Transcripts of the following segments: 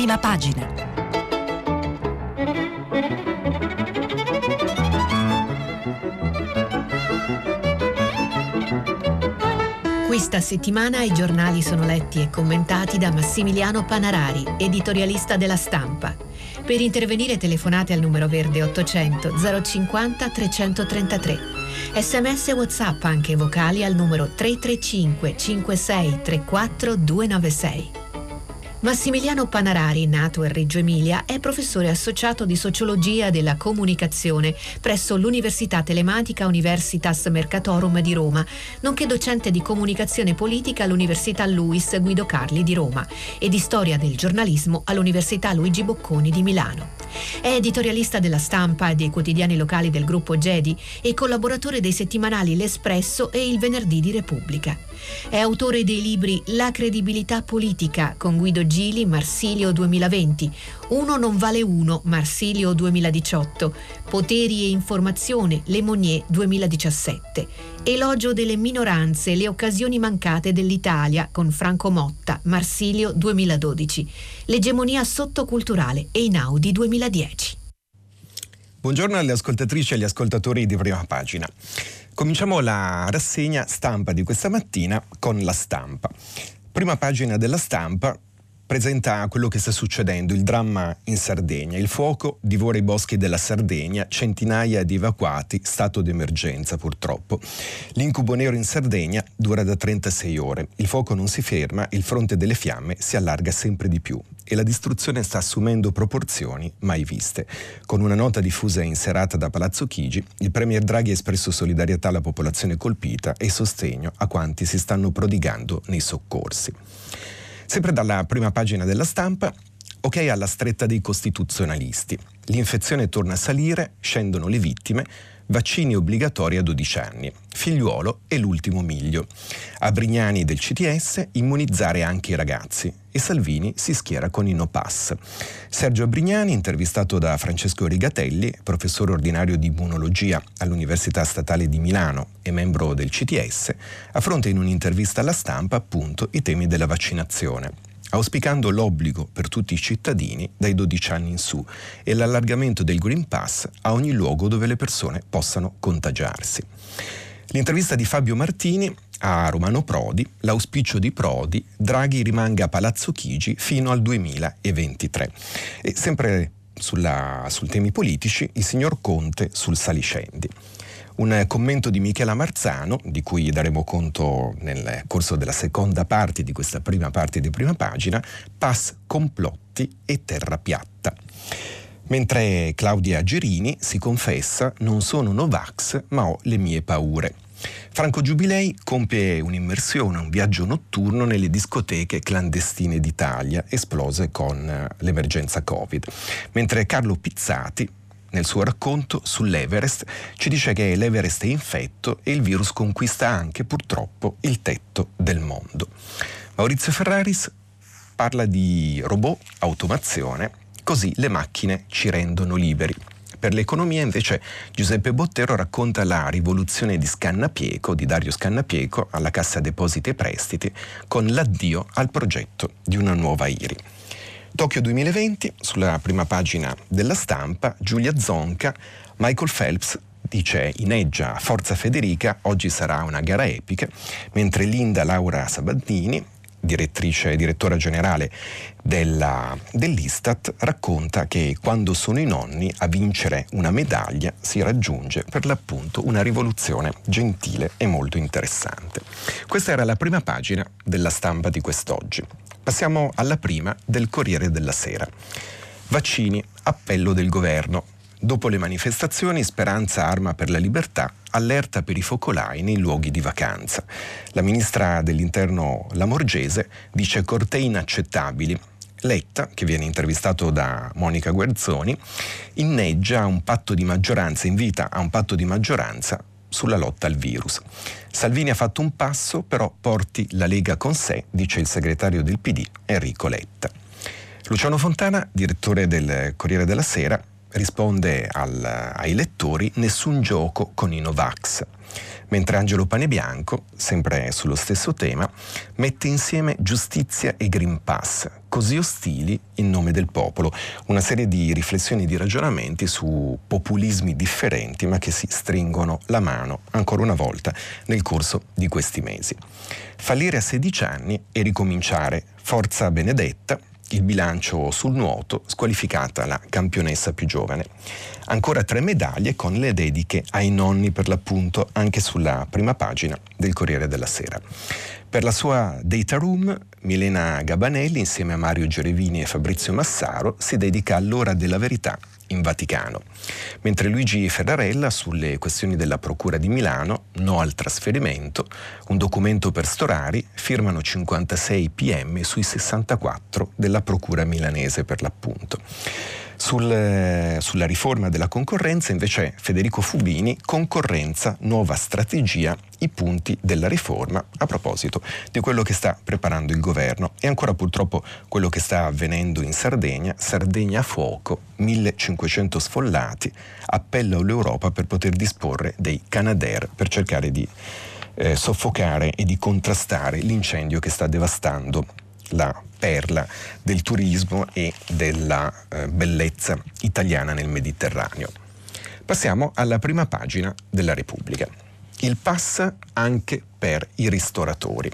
prima pagina. Questa settimana i giornali sono letti e commentati da Massimiliano Panarari, editorialista della stampa. Per intervenire telefonate al numero verde 800 050 333. Sms e WhatsApp anche vocali al numero 335 56 34 296. Massimiliano Panarari, nato a Reggio Emilia, è professore associato di sociologia della comunicazione presso l'Università Telematica Universitas Mercatorum di Roma, nonché docente di comunicazione politica all'Università Luis Guido Carli di Roma e di storia del giornalismo all'Università Luigi Bocconi di Milano. È editorialista della stampa e dei quotidiani locali del gruppo Gedi e collaboratore dei settimanali L'Espresso e Il Venerdì di Repubblica. È autore dei libri La credibilità politica con Guido Gili, Marsilio 2020, Uno non vale uno, Marsilio 2018, Poteri e informazione, Le Monnier 2017, Elogio delle minoranze, le occasioni mancate dell'Italia con Franco Motta, Marsilio 2012, L'egemonia sottoculturale Einaudi 2010. Buongiorno alle ascoltatrici e agli ascoltatori di Prima Pagina. Cominciamo la rassegna stampa di questa mattina con la stampa. Prima pagina della stampa presenta quello che sta succedendo, il dramma in Sardegna. Il fuoco divora i boschi della Sardegna, centinaia di evacuati, stato d'emergenza purtroppo. L'incubo nero in Sardegna dura da 36 ore. Il fuoco non si ferma, il fronte delle fiamme si allarga sempre di più e la distruzione sta assumendo proporzioni mai viste. Con una nota diffusa in serata da Palazzo Chigi, il Premier Draghi ha espresso solidarietà alla popolazione colpita e sostegno a quanti si stanno prodigando nei soccorsi. Sempre dalla prima pagina della stampa, ok alla stretta dei costituzionalisti. L'infezione torna a salire, scendono le vittime, vaccini obbligatori a 12 anni. Figliuolo è l'ultimo miglio. A Brignani del CTS immunizzare anche i ragazzi e Salvini si schiera con i no pass. Sergio Brignani, intervistato da Francesco Rigatelli, professore ordinario di immunologia all'Università Statale di Milano e membro del CTS, affronta in un'intervista alla stampa appunto i temi della vaccinazione auspicando l'obbligo per tutti i cittadini dai 12 anni in su e l'allargamento del Green Pass a ogni luogo dove le persone possano contagiarsi. L'intervista di Fabio Martini a Romano Prodi, l'auspicio di Prodi, Draghi rimanga a Palazzo Chigi fino al 2023. E sempre sulla, sul temi politici, il signor Conte sul Saliscendi. Un commento di Michela Marzano, di cui daremo conto nel corso della seconda parte di questa prima parte di prima pagina, Pass complotti e terra piatta. Mentre Claudia Gerini si confessa non sono Novax ma ho le mie paure. Franco Giubilei compie un'immersione, un viaggio notturno nelle discoteche clandestine d'Italia, esplose con l'emergenza Covid, mentre Carlo Pizzati nel suo racconto sull'Everest ci dice che l'Everest è infetto e il virus conquista anche purtroppo il tetto del mondo. Maurizio Ferraris parla di robot, automazione, così le macchine ci rendono liberi. Per l'economia invece Giuseppe Bottero racconta la rivoluzione di Scannapieco, di Dario Scannapieco alla Cassa Depositi e Prestiti, con l'addio al progetto di una nuova IRI. Tokyo 2020, sulla prima pagina della stampa, Giulia Zonca, Michael Phelps dice ineggia Forza Federica, oggi sarà una gara epica, mentre Linda Laura Sabatini, direttrice e direttora generale della, dell'Istat, racconta che quando sono i nonni a vincere una medaglia si raggiunge per l'appunto una rivoluzione gentile e molto interessante. Questa era la prima pagina della stampa di quest'oggi. Passiamo alla prima del Corriere della Sera. Vaccini, appello del governo. Dopo le manifestazioni, Speranza Arma per la Libertà allerta per i focolai nei luoghi di vacanza. La ministra dell'Interno Lamorgese dice cortei inaccettabili. Letta, che viene intervistato da Monica Guerzoni, inneggia un patto di maggioranza, invita a un patto di maggioranza sulla lotta al virus. Salvini ha fatto un passo, però porti la Lega con sé, dice il segretario del PD Enrico Letta. Luciano Fontana, direttore del Corriere della Sera, risponde al, ai lettori nessun gioco con i Novax mentre Angelo Panebianco, sempre sullo stesso tema, mette insieme giustizia e Green Pass, così ostili in nome del popolo, una serie di riflessioni e di ragionamenti su populismi differenti ma che si stringono la mano ancora una volta nel corso di questi mesi. Fallire a 16 anni e ricominciare, forza benedetta, il bilancio sul nuoto, squalificata la campionessa più giovane. Ancora tre medaglie con le dediche ai nonni per l'appunto anche sulla prima pagina del Corriere della Sera. Per la sua data room, Milena Gabanelli, insieme a Mario Gerevini e Fabrizio Massaro, si dedica all'ora della verità in Vaticano. Mentre Luigi Ferrarella sulle questioni della Procura di Milano, no al trasferimento, un documento per Storari, firmano 56 PM sui 64 della Procura milanese per l'appunto. Sul, sulla riforma della concorrenza invece Federico Fubini, concorrenza, nuova strategia, i punti della riforma a proposito di quello che sta preparando il governo. E ancora purtroppo quello che sta avvenendo in Sardegna, Sardegna a fuoco, 1500 sfollati, appello all'Europa per poter disporre dei Canadair per cercare di eh, soffocare e di contrastare l'incendio che sta devastando la perla del turismo e della eh, bellezza italiana nel Mediterraneo. Passiamo alla prima pagina della Repubblica. Il pass anche per i ristoratori.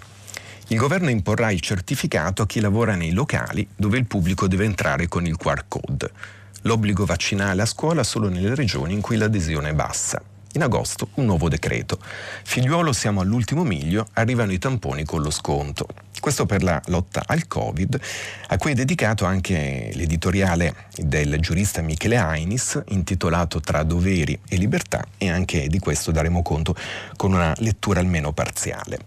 Il governo imporrà il certificato a chi lavora nei locali dove il pubblico deve entrare con il QR code. L'obbligo vaccinale a scuola solo nelle regioni in cui l'adesione è bassa. In agosto un nuovo decreto. Figliuolo siamo all'ultimo miglio, arrivano i tamponi con lo sconto. Questo per la lotta al Covid, a cui è dedicato anche l'editoriale del giurista Michele Ainis, intitolato Tra doveri e libertà, e anche di questo daremo conto con una lettura almeno parziale.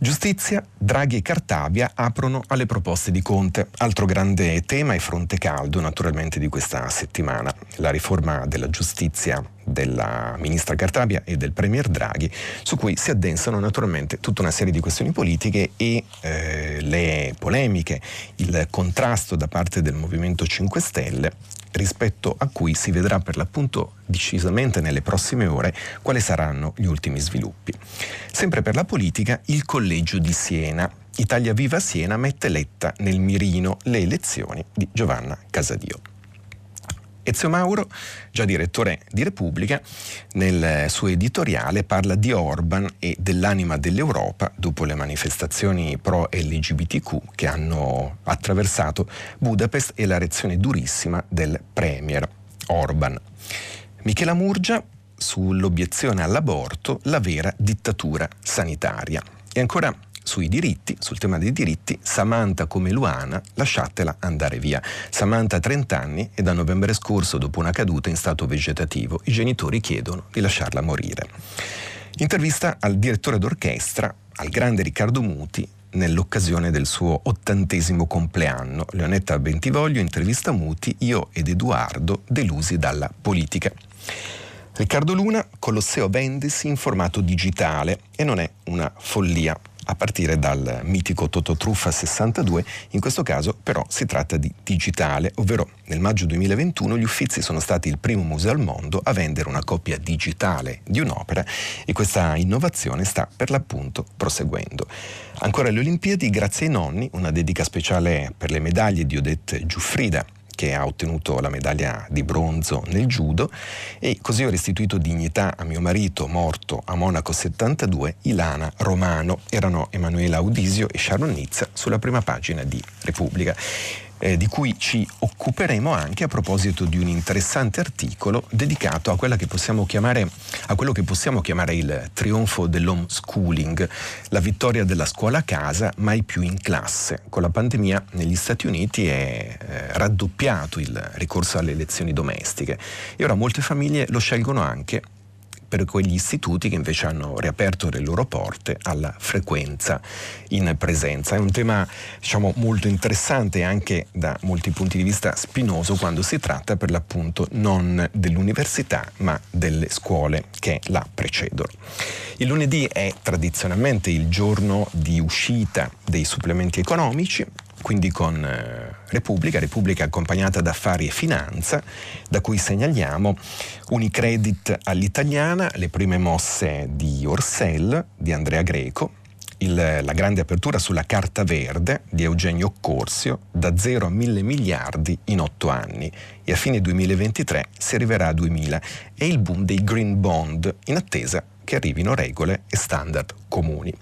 Giustizia, Draghi e Cartabia aprono alle proposte di Conte. Altro grande tema e fronte caldo naturalmente di questa settimana, la riforma della giustizia della ministra Cartabia e del premier Draghi, su cui si addensano naturalmente tutta una serie di questioni politiche e eh, le polemiche, il contrasto da parte del Movimento 5 Stelle rispetto a cui si vedrà per l'appunto decisamente nelle prossime ore quali saranno gli ultimi sviluppi. Sempre per la politica, il collegio di Siena. Italia Viva Siena mette letta nel mirino le elezioni di Giovanna Casadio. Ezio Mauro, già direttore di Repubblica, nel suo editoriale parla di Orban e dell'anima dell'Europa dopo le manifestazioni pro LGBTQ che hanno attraversato Budapest e la reazione durissima del premier Orban. Michela Murgia sull'obiezione all'aborto, la vera dittatura sanitaria. E ancora sui diritti, sul tema dei diritti, Samantha come Luana, lasciatela andare via. Samantha ha 30 anni e da novembre scorso, dopo una caduta in stato vegetativo, i genitori chiedono di lasciarla morire. Intervista al direttore d'orchestra, al grande Riccardo Muti, nell'occasione del suo ottantesimo compleanno. Leonetta Bentivoglio intervista Muti, io ed Edoardo delusi dalla politica. Riccardo Luna, Colosseo Vendisi in formato digitale e non è una follia a partire dal mitico Tototruffa 62, in questo caso però si tratta di digitale, ovvero nel maggio 2021 gli Uffizi sono stati il primo museo al mondo a vendere una copia digitale di un'opera e questa innovazione sta per l'appunto proseguendo. Ancora alle Olimpiadi, grazie ai nonni, una dedica speciale per le medaglie di Odette Giuffrida, che ha ottenuto la medaglia di bronzo nel judo e così ho restituito dignità a mio marito morto a Monaco 72, Ilana Romano. Erano Emanuela Audisio e Sharon Nizza sulla prima pagina di Repubblica eh, di cui ci occuperemo anche a proposito di un interessante articolo dedicato a, chiamare, a quello che possiamo chiamare il trionfo dell'homeschooling, la vittoria della scuola a casa mai più in classe. Con la pandemia negli Stati Uniti è eh, raddoppiato il ricorso alle lezioni domestiche e ora molte famiglie lo scelgono anche per quegli istituti che invece hanno riaperto le loro porte alla frequenza in presenza. È un tema diciamo, molto interessante anche da molti punti di vista spinoso quando si tratta per l'appunto non dell'università ma delle scuole che la precedono. Il lunedì è tradizionalmente il giorno di uscita dei supplementi economici, quindi con eh, Repubblica, Repubblica accompagnata da Affari e Finanza, da cui segnaliamo Unicredit all'italiana, le prime mosse di Orsell, di Andrea Greco, il, la grande apertura sulla carta verde di Eugenio Corsio da 0 a 1000 miliardi in 8 anni e a fine 2023 si arriverà a 2000 e il boom dei green bond in attesa che arrivino regole e standard comuni.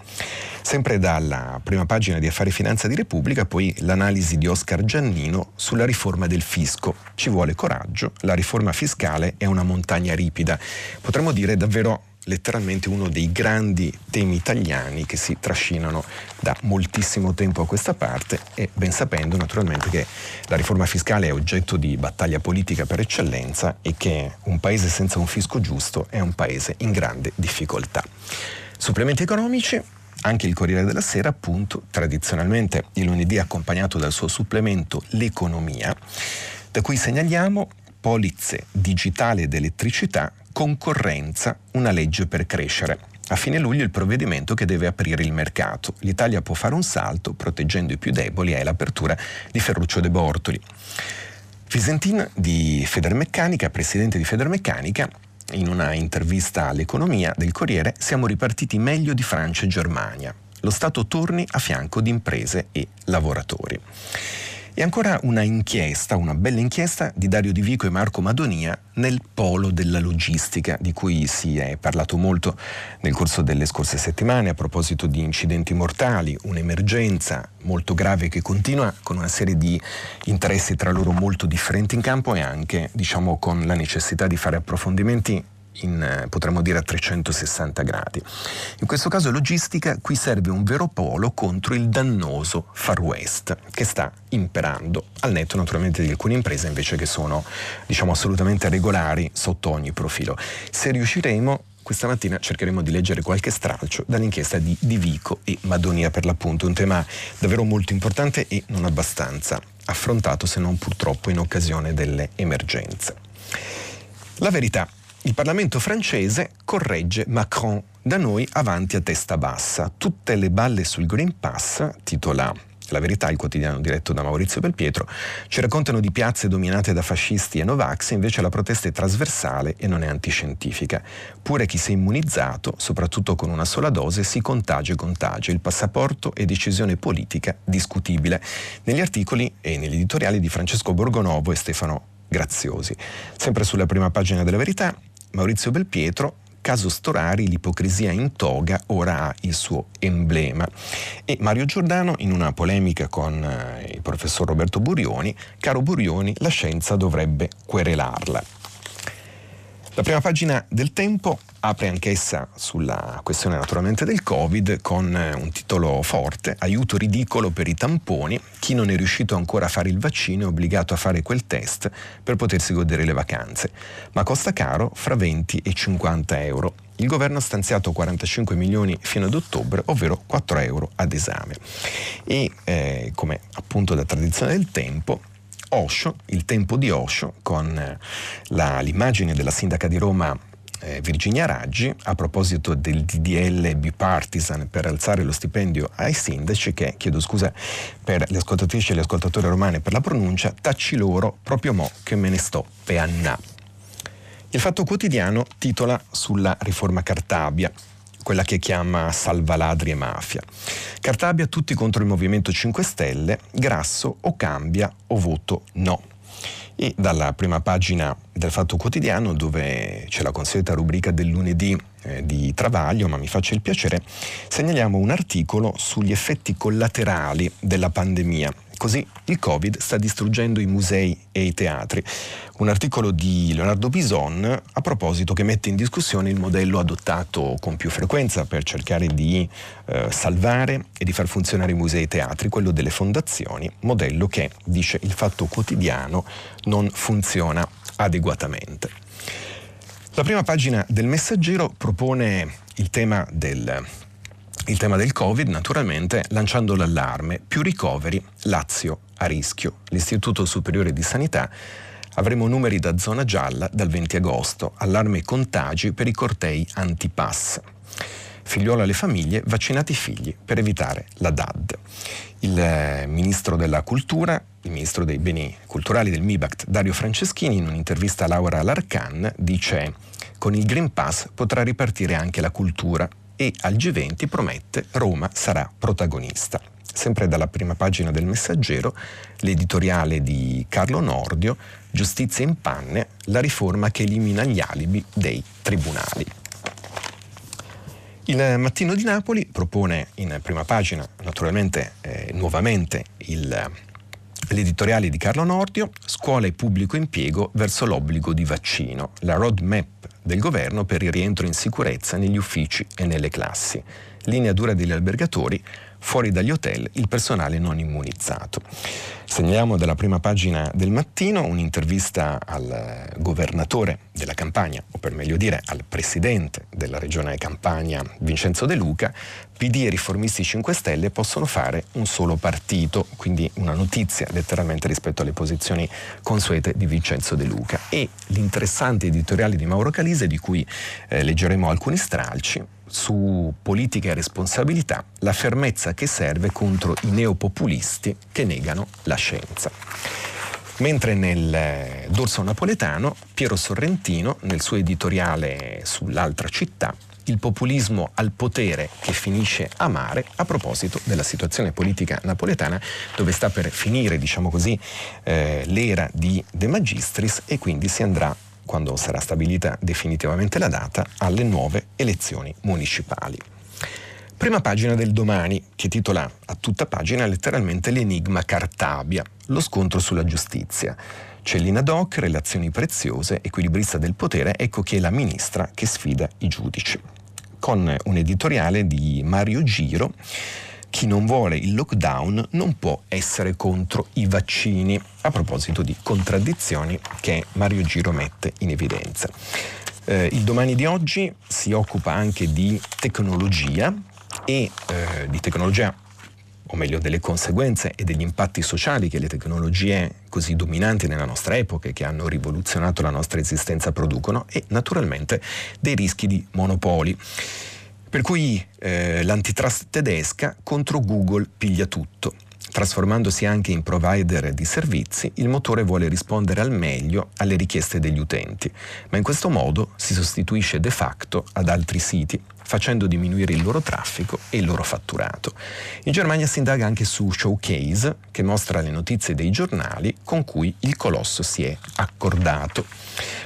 Sempre dalla prima pagina di Affari Finanza di Repubblica, poi l'analisi di Oscar Giannino sulla riforma del fisco. Ci vuole coraggio, la riforma fiscale è una montagna ripida. Potremmo dire davvero letteralmente uno dei grandi temi italiani che si trascinano da moltissimo tempo a questa parte e ben sapendo naturalmente che la riforma fiscale è oggetto di battaglia politica per eccellenza e che un paese senza un fisco giusto è un paese in grande difficoltà. Supplementi economici, anche il Corriere della Sera, appunto, tradizionalmente il lunedì accompagnato dal suo supplemento L'economia, da cui segnaliamo polizze digitali ed elettricità concorrenza, una legge per crescere. A fine luglio il provvedimento che deve aprire il mercato. L'Italia può fare un salto proteggendo i più deboli è l'apertura di Ferruccio De Bortoli. Visentin di Federmeccanica, presidente di Federmeccanica, in una intervista all'economia del Corriere, siamo ripartiti meglio di Francia e Germania. Lo Stato torni a fianco di imprese e lavoratori. E ancora una inchiesta, una bella inchiesta di Dario Di Vico e Marco Madonia nel polo della logistica, di cui si è parlato molto nel corso delle scorse settimane a proposito di incidenti mortali, un'emergenza molto grave che continua con una serie di interessi tra loro molto differenti in campo e anche diciamo, con la necessità di fare approfondimenti in, eh, potremmo dire a 360 gradi. In questo caso logistica, qui serve un vero polo contro il dannoso Far West che sta imperando, al netto naturalmente di alcune imprese invece che sono diciamo assolutamente regolari sotto ogni profilo. Se riusciremo questa mattina cercheremo di leggere qualche stralcio dall'inchiesta di Di Vico e Madonia per l'appunto, un tema davvero molto importante e non abbastanza affrontato se non purtroppo in occasione delle emergenze. La verità il Parlamento francese corregge Macron, da noi avanti a testa bassa. Tutte le balle sul Green Pass, titola la verità, il quotidiano diretto da Maurizio Belpietro, ci raccontano di piazze dominate da fascisti e Novax, invece la protesta è trasversale e non è antiscientifica. Pure chi si è immunizzato, soprattutto con una sola dose, si contagia e contagia. Il passaporto è decisione politica discutibile. Negli articoli e negli editoriali di Francesco Borgonovo e Stefano Graziosi. Sempre sulla prima pagina della verità, Maurizio Belpietro, caso Storari, l'ipocrisia in toga ora ha il suo emblema. E Mario Giordano, in una polemica con eh, il professor Roberto Burioni, caro Burioni, la scienza dovrebbe querelarla. La prima pagina del Tempo apre anch'essa sulla questione naturalmente del Covid con eh, un titolo forte, aiuto ridicolo per i tamponi, chi non è riuscito ancora a fare il vaccino è obbligato a fare quel test per potersi godere le vacanze, ma costa caro fra 20 e 50 euro. Il governo ha stanziato 45 milioni fino ad ottobre, ovvero 4 euro ad esame. E eh, come appunto da tradizione del tempo, Osho, il tempo di Osho, con eh, la, l'immagine della sindaca di Roma eh, Virginia Raggi a proposito del DDL bipartisan per alzare lo stipendio ai sindaci che, chiedo scusa per le ascoltatrici e gli ascoltatori romani per la pronuncia, tacci loro proprio mo che me ne sto pe annà. Il Fatto Quotidiano titola sulla riforma Cartabia quella che chiama Salva Ladri e Mafia. Cartabia tutti contro il Movimento 5 Stelle, Grasso o cambia o voto no. E dalla prima pagina del Fatto Quotidiano, dove c'è la consueta rubrica del lunedì eh, di Travaglio, ma mi faccia il piacere, segnaliamo un articolo sugli effetti collaterali della pandemia Così il Covid sta distruggendo i musei e i teatri. Un articolo di Leonardo Bison a proposito che mette in discussione il modello adottato con più frequenza per cercare di eh, salvare e di far funzionare i musei e i teatri, quello delle fondazioni, modello che, dice il Fatto Quotidiano, non funziona adeguatamente. La prima pagina del Messaggero propone il tema del il tema del Covid, naturalmente, lanciando l'allarme. Più ricoveri, Lazio a rischio. L'Istituto Superiore di Sanità avremo numeri da zona gialla dal 20 agosto. Allarme contagi per i cortei antipass. Figliuolo alle famiglie, vaccinati i figli per evitare la DAD. Il eh, ministro della cultura, il ministro dei beni culturali del MIBACT, Dario Franceschini, in un'intervista a Laura Larcan, dice con il Green Pass potrà ripartire anche la cultura e al G20 promette Roma sarà protagonista. Sempre dalla prima pagina del Messaggero, l'editoriale di Carlo Nordio, Giustizia in panne, la riforma che elimina gli alibi dei tribunali. Il Mattino di Napoli propone in prima pagina, naturalmente, eh, nuovamente il, l'editoriale di Carlo Nordio, Scuola e pubblico impiego verso l'obbligo di vaccino, la roadmap del governo per il rientro in sicurezza negli uffici e nelle classi, linea dura degli albergatori, fuori dagli hotel il personale non immunizzato. Segnaliamo dalla prima pagina del mattino un'intervista al governatore della Campania, o per meglio dire al presidente della regione Campania, Vincenzo De Luca, PD e riformisti 5 Stelle possono fare un solo partito, quindi una notizia letteralmente rispetto alle posizioni consuete di Vincenzo De Luca. E l'interessante editoriale di Mauro Calise, di cui eh, leggeremo alcuni stralci, su politica e responsabilità, la fermezza che serve contro i neopopulisti che negano la scienza. Mentre nel eh, dorso napoletano, Piero Sorrentino, nel suo editoriale sull'altra città, il populismo al potere che finisce a mare a proposito della situazione politica napoletana dove sta per finire, diciamo così, eh, l'era di De Magistris e quindi si andrà quando sarà stabilita definitivamente la data, alle nuove elezioni municipali. Prima pagina del domani, che titola a tutta pagina letteralmente l'enigma Cartabia, lo scontro sulla giustizia. Cellina Doc, relazioni preziose, equilibrista del potere, ecco che è la ministra che sfida i giudici. Con un editoriale di Mario Giro chi non vuole il lockdown non può essere contro i vaccini, a proposito di contraddizioni che Mario Giro mette in evidenza. Eh, il domani di oggi si occupa anche di tecnologia e eh, di tecnologia o meglio delle conseguenze e degli impatti sociali che le tecnologie così dominanti nella nostra epoca e che hanno rivoluzionato la nostra esistenza producono e naturalmente dei rischi di monopoli. Per cui eh, l'antitrust tedesca contro Google piglia tutto. Trasformandosi anche in provider di servizi, il motore vuole rispondere al meglio alle richieste degli utenti, ma in questo modo si sostituisce de facto ad altri siti, facendo diminuire il loro traffico e il loro fatturato. In Germania si indaga anche su Showcase, che mostra le notizie dei giornali con cui il colosso si è accordato.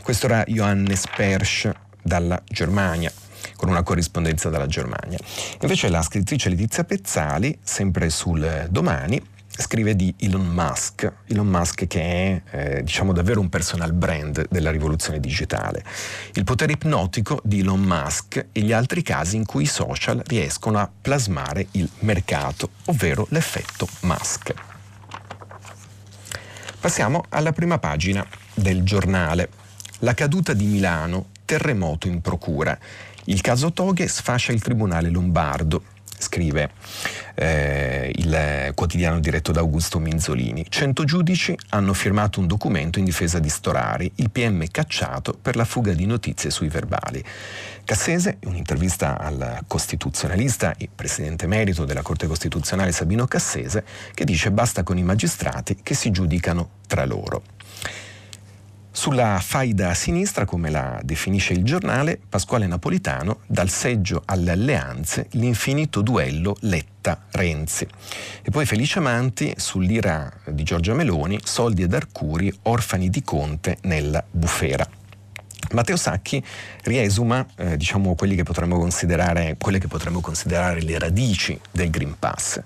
Questo era Johannes Persch dalla Germania con una corrispondenza dalla Germania. Invece la scrittrice Letizia Pezzali, sempre sul domani, scrive di Elon Musk, Elon Musk che è eh, diciamo davvero un personal brand della rivoluzione digitale. Il potere ipnotico di Elon Musk e gli altri casi in cui i social riescono a plasmare il mercato, ovvero l'effetto Musk. Passiamo alla prima pagina del giornale. La caduta di Milano, terremoto in procura. Il caso Toghe sfascia il tribunale lombardo, scrive eh, il quotidiano diretto da Augusto Minzolini. Cento giudici hanno firmato un documento in difesa di Storari, il PM cacciato per la fuga di notizie sui verbali. Cassese, in un'intervista al costituzionalista e presidente merito della Corte Costituzionale Sabino Cassese, che dice basta con i magistrati che si giudicano tra loro. Sulla faida sinistra, come la definisce il giornale, Pasquale Napolitano, dal seggio alle alleanze, l'infinito duello Letta-Renzi. E poi Felice Amanti sull'ira di Giorgia Meloni, soldi ed arcuri, orfani di Conte nella bufera. Matteo Sacchi riesuma eh, diciamo, che quelle che potremmo considerare le radici del Green Pass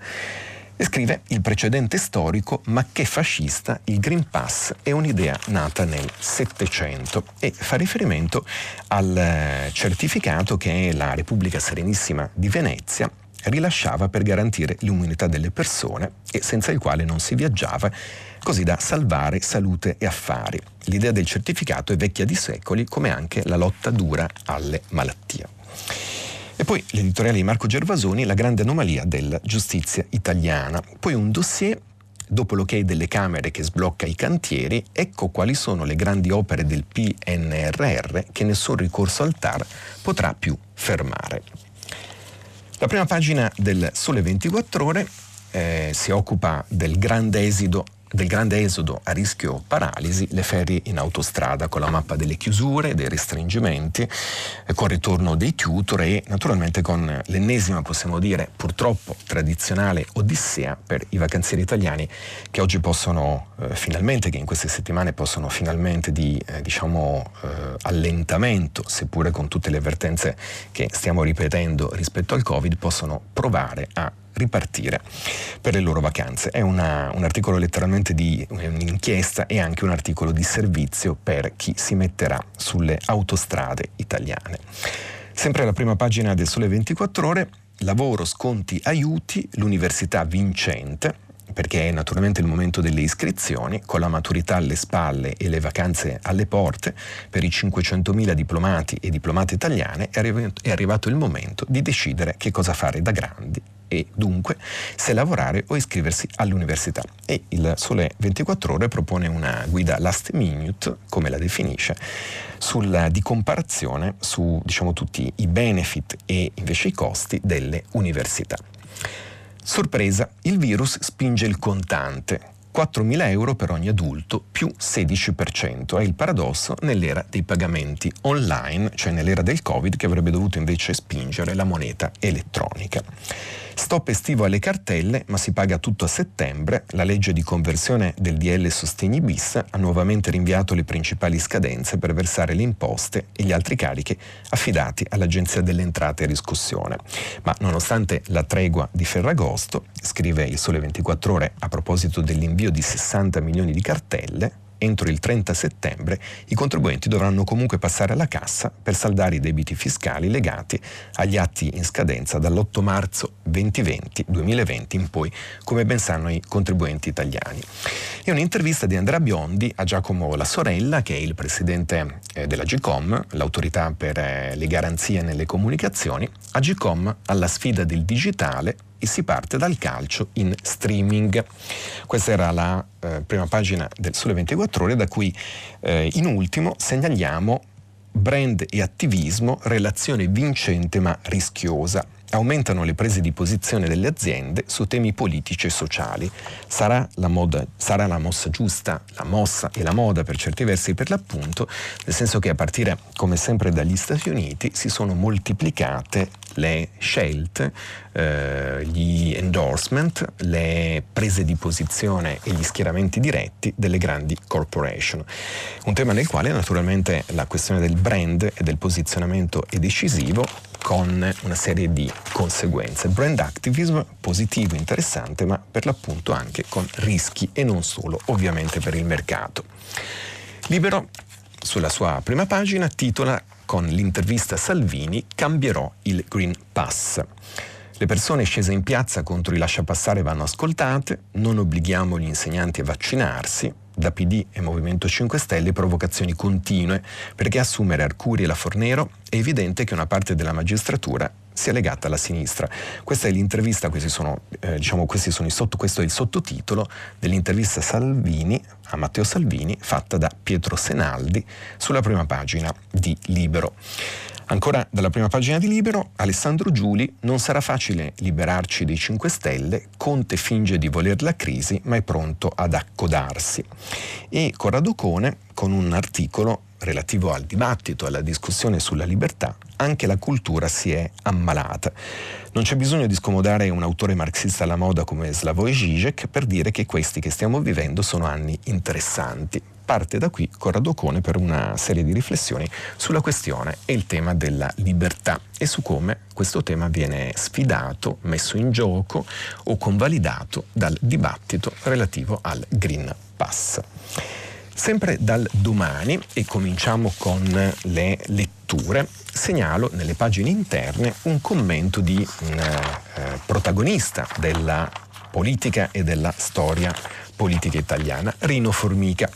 e scrive il precedente storico ma che fascista il Green Pass è un'idea nata nel Settecento e fa riferimento al eh, certificato che la Repubblica Serenissima di Venezia rilasciava per garantire l'immunità delle persone e senza il quale non si viaggiava, così da salvare salute e affari. L'idea del certificato è vecchia di secoli come anche la lotta dura alle malattie. E poi l'editoriale di Marco Gervasoni, La grande anomalia della giustizia italiana. Poi un dossier Dopo l'ok delle Camere che sblocca i cantieri, ecco quali sono le grandi opere del PNRR che nessun ricorso al TAR potrà più fermare. La prima pagina del Sole 24 ore eh, si occupa del grande esito del grande esodo a rischio paralisi, le ferie in autostrada con la mappa delle chiusure, dei restringimenti, eh, con il ritorno dei tutor e naturalmente con l'ennesima, possiamo dire, purtroppo tradizionale odissea per i vacanzieri italiani che oggi possono eh, finalmente, che in queste settimane possono finalmente di eh, diciamo, eh, allentamento, seppure con tutte le avvertenze che stiamo ripetendo rispetto al Covid, possono provare a ripartire per le loro vacanze. È una, un articolo letteralmente di un'inchiesta e anche un articolo di servizio per chi si metterà sulle autostrade italiane. Sempre alla prima pagina del Sole 24 ore, lavoro, sconti, aiuti, l'università vincente perché è naturalmente il momento delle iscrizioni, con la maturità alle spalle e le vacanze alle porte, per i 500.000 diplomati e diplomate italiane è arrivato il momento di decidere che cosa fare da grandi e dunque se lavorare o iscriversi all'università. E il Sole 24 ore propone una guida last minute, come la definisce, sulla, di comparazione su diciamo, tutti i benefit e invece i costi delle università. Sorpresa, il virus spinge il contante. 4.000 euro per ogni adulto più 16%. È il paradosso nell'era dei pagamenti online, cioè nell'era del Covid che avrebbe dovuto invece spingere la moneta elettronica. Stop estivo alle cartelle, ma si paga tutto a settembre. La legge di conversione del DL Sostegni bis ha nuovamente rinviato le principali scadenze per versare le imposte e gli altri carichi affidati all'Agenzia delle Entrate e Riscossione. Ma nonostante la tregua di Ferragosto, scrive il Sole 24 ore a proposito dell'invio di 60 milioni di cartelle, entro il 30 settembre i contribuenti dovranno comunque passare alla cassa per saldare i debiti fiscali legati agli atti in scadenza dall'8 marzo 2020, 2020 in poi, come ben sanno i contribuenti italiani. È un'intervista di Andrea Biondi a Giacomo La Sorella, che è il presidente eh, della GCOM, l'autorità per eh, le garanzie nelle comunicazioni, a GCOM alla sfida del digitale e si parte dal calcio in streaming. Questa era la eh, prima pagina del Sole 24 ore da cui eh, in ultimo segnaliamo brand e attivismo, relazione vincente ma rischiosa aumentano le prese di posizione delle aziende su temi politici e sociali. Sarà la, moda, sarà la mossa giusta, la mossa e la moda per certi versi per l'appunto, nel senso che a partire come sempre dagli Stati Uniti si sono moltiplicate le scelte, eh, gli endorsement, le prese di posizione e gli schieramenti diretti delle grandi corporation. Un tema nel quale naturalmente la questione del brand e del posizionamento è decisivo con una serie di conseguenze. Brand activism positivo, interessante, ma per l'appunto anche con rischi e non solo, ovviamente per il mercato. Libero, sulla sua prima pagina, titola con l'intervista Salvini Cambierò il Green Pass. Le persone scese in piazza contro i lasciapassare vanno ascoltate, non obblighiamo gli insegnanti a vaccinarsi, da PD e Movimento 5 Stelle provocazioni continue perché assumere Arcuri e la Fornero è evidente che una parte della magistratura sia legata alla sinistra. Questa è l'intervista, questi sono, eh, diciamo, questi sono sotto, questo è il sottotitolo dell'intervista Salvini, a Matteo Salvini fatta da Pietro Senaldi sulla prima pagina di Libero. Ancora dalla prima pagina di Libero, Alessandro Giuli, non sarà facile liberarci dei 5 Stelle, Conte finge di voler la crisi ma è pronto ad accodarsi. E Corrado Cone, con un articolo relativo al dibattito, alla discussione sulla libertà, anche la cultura si è ammalata. Non c'è bisogno di scomodare un autore marxista alla moda come Slavoj Žižek per dire che questi che stiamo vivendo sono anni interessanti parte da qui Corrado Cone per una serie di riflessioni sulla questione e il tema della libertà e su come questo tema viene sfidato, messo in gioco o convalidato dal dibattito relativo al Green Pass. Sempre dal domani, e cominciamo con le letture, segnalo nelle pagine interne un commento di un eh, protagonista della politica e della storia politica italiana, Rino Formica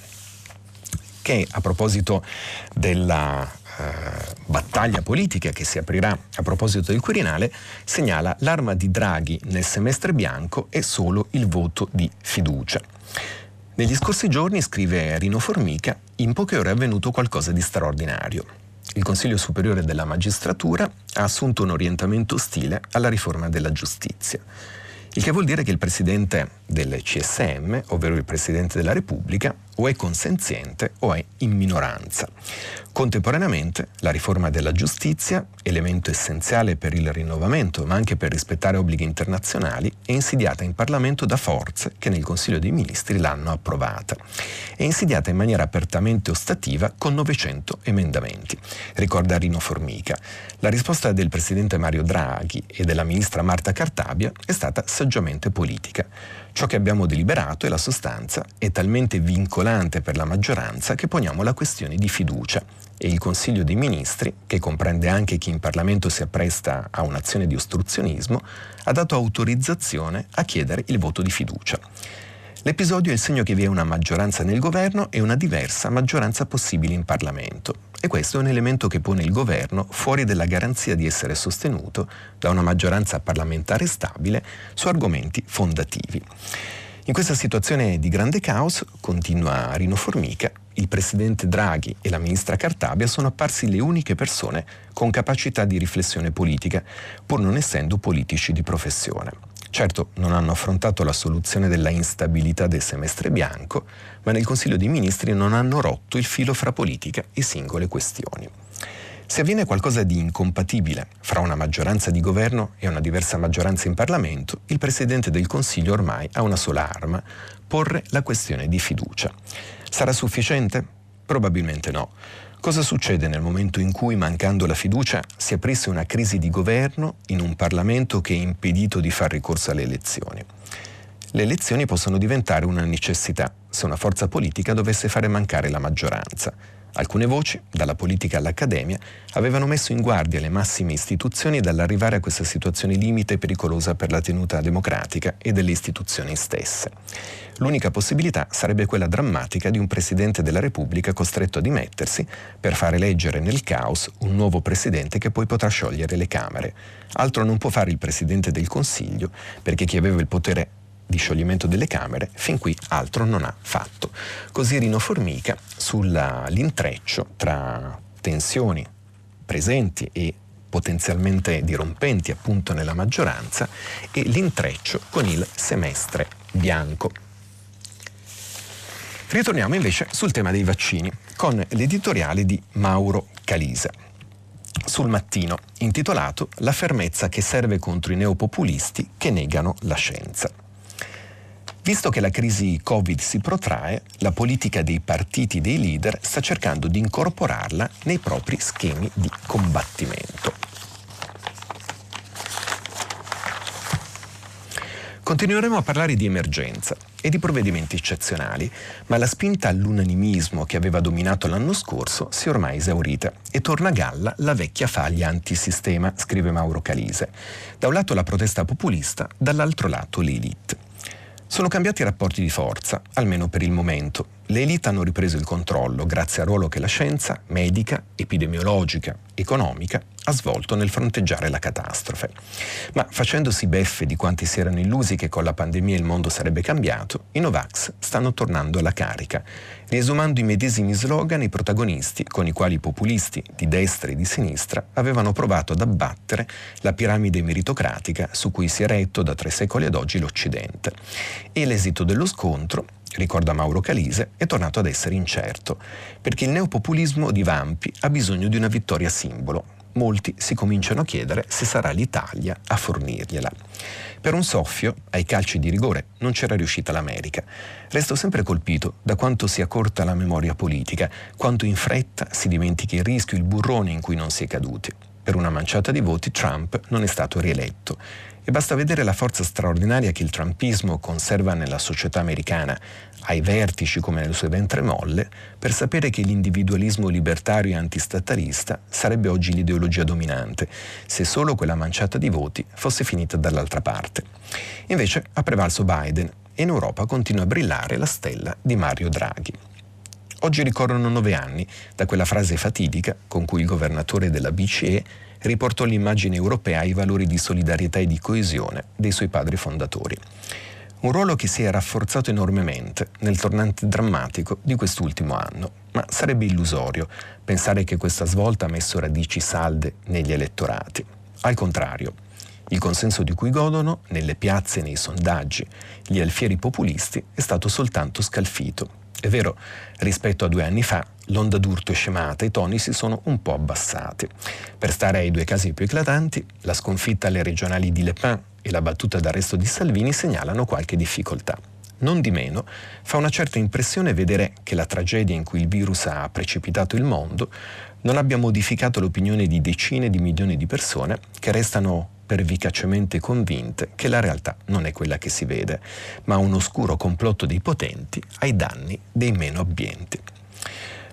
che a proposito della eh, battaglia politica che si aprirà a proposito del Quirinale, segnala l'arma di Draghi nel semestre bianco è solo il voto di fiducia. Negli scorsi giorni, scrive Rino Formica, in poche ore è avvenuto qualcosa di straordinario. il Consiglio Superiore della Magistratura ha assunto un orientamento ostile alla riforma della giustizia. Il che vuol dire che il presidente del CSM, ovvero il presidente della Repubblica, o è consenziente o è in minoranza. Contemporaneamente, la riforma della giustizia, elemento essenziale per il rinnovamento, ma anche per rispettare obblighi internazionali, è insidiata in Parlamento da forze che nel Consiglio dei Ministri l'hanno approvata. È insidiata in maniera apertamente ostativa con 900 emendamenti. Ricorda Rino Formica. La risposta del presidente Mario Draghi e della ministra Marta Cartabia è stata saggiamente politica. Ciò che abbiamo deliberato e la sostanza è talmente vincolante per la maggioranza che poniamo la questione di fiducia e il Consiglio dei Ministri, che comprende anche chi in Parlamento si appresta a un'azione di ostruzionismo, ha dato autorizzazione a chiedere il voto di fiducia. L'episodio è il segno che vi è una maggioranza nel governo e una diversa maggioranza possibile in Parlamento. E questo è un elemento che pone il governo fuori dalla garanzia di essere sostenuto da una maggioranza parlamentare stabile su argomenti fondativi. In questa situazione di grande caos, continua Rino Formica, il presidente Draghi e la ministra Cartabia sono apparsi le uniche persone con capacità di riflessione politica, pur non essendo politici di professione. Certo, non hanno affrontato la soluzione della instabilità del semestre bianco, ma nel Consiglio dei Ministri non hanno rotto il filo fra politica e singole questioni. Se avviene qualcosa di incompatibile fra una maggioranza di governo e una diversa maggioranza in Parlamento, il Presidente del Consiglio ormai ha una sola arma, porre la questione di fiducia. Sarà sufficiente? Probabilmente no. Cosa succede nel momento in cui, mancando la fiducia, si aprisse una crisi di governo in un Parlamento che è impedito di far ricorso alle elezioni? Le elezioni possono diventare una necessità se una forza politica dovesse fare mancare la maggioranza. Alcune voci, dalla politica all'accademia, avevano messo in guardia le massime istituzioni dall'arrivare a questa situazione limite pericolosa per la tenuta democratica e delle istituzioni stesse. L'unica possibilità sarebbe quella drammatica di un Presidente della Repubblica costretto a dimettersi per far eleggere nel caos un nuovo Presidente che poi potrà sciogliere le Camere. Altro non può fare il Presidente del Consiglio perché chi aveva il potere di scioglimento delle Camere fin qui altro non ha fatto. Così Rino Formica sull'intreccio tra tensioni presenti e potenzialmente dirompenti appunto nella maggioranza e l'intreccio con il semestre bianco. Ritorniamo invece sul tema dei vaccini con l'editoriale di Mauro Calisa sul mattino, intitolato La fermezza che serve contro i neopopulisti che negano la scienza. Visto che la crisi Covid si protrae, la politica dei partiti dei leader sta cercando di incorporarla nei propri schemi di combattimento. Continueremo a parlare di emergenza e di provvedimenti eccezionali, ma la spinta all'unanimismo che aveva dominato l'anno scorso si è ormai esaurita e torna a galla la vecchia faglia antisistema, scrive Mauro Calise. Da un lato la protesta populista, dall'altro lato l'elite. Sono cambiati i rapporti di forza, almeno per il momento. Le elite hanno ripreso il controllo grazie al ruolo che la scienza, medica, epidemiologica, economica, ha svolto nel fronteggiare la catastrofe. Ma facendosi beffe di quanti si erano illusi che con la pandemia il mondo sarebbe cambiato, i Novax stanno tornando alla carica, riesumando i medesimi slogan i protagonisti con i quali i populisti di destra e di sinistra avevano provato ad abbattere la piramide meritocratica su cui si è retto da tre secoli ad oggi l'Occidente. E l'esito dello scontro ricorda Mauro Calise, è tornato ad essere incerto, perché il neopopulismo di Vampi ha bisogno di una vittoria simbolo. Molti si cominciano a chiedere se sarà l'Italia a fornirgliela. Per un soffio, ai calci di rigore, non c'era riuscita l'America. Resto sempre colpito da quanto sia corta la memoria politica, quanto in fretta si dimentichi il rischio, il burrone in cui non si è caduti. Per una manciata di voti Trump non è stato rieletto e basta vedere la forza straordinaria che il trumpismo conserva nella società americana, ai vertici come nel suo ventre molle, per sapere che l'individualismo libertario e antistatalista sarebbe oggi l'ideologia dominante, se solo quella manciata di voti fosse finita dall'altra parte. Invece ha prevalso Biden e in Europa continua a brillare la stella di Mario Draghi. Oggi ricorrono nove anni da quella frase fatidica con cui il governatore della BCE riportò l'immagine europea ai valori di solidarietà e di coesione dei suoi padri fondatori. Un ruolo che si è rafforzato enormemente nel tornante drammatico di quest'ultimo anno, ma sarebbe illusorio pensare che questa svolta ha messo radici salde negli elettorati. Al contrario, il consenso di cui godono, nelle piazze e nei sondaggi, gli alfieri populisti è stato soltanto scalfito. È vero, rispetto a due anni fa, l'onda d'urto è scemata e i toni si sono un po' abbassati. Per stare ai due casi più eclatanti, la sconfitta alle regionali di Le Pen e la battuta d'arresto di Salvini segnalano qualche difficoltà. Non di meno, fa una certa impressione vedere che la tragedia in cui il virus ha precipitato il mondo non abbia modificato l'opinione di decine di milioni di persone che restano pervicacemente convinte che la realtà non è quella che si vede, ma un oscuro complotto dei potenti ai danni dei meno abbienti.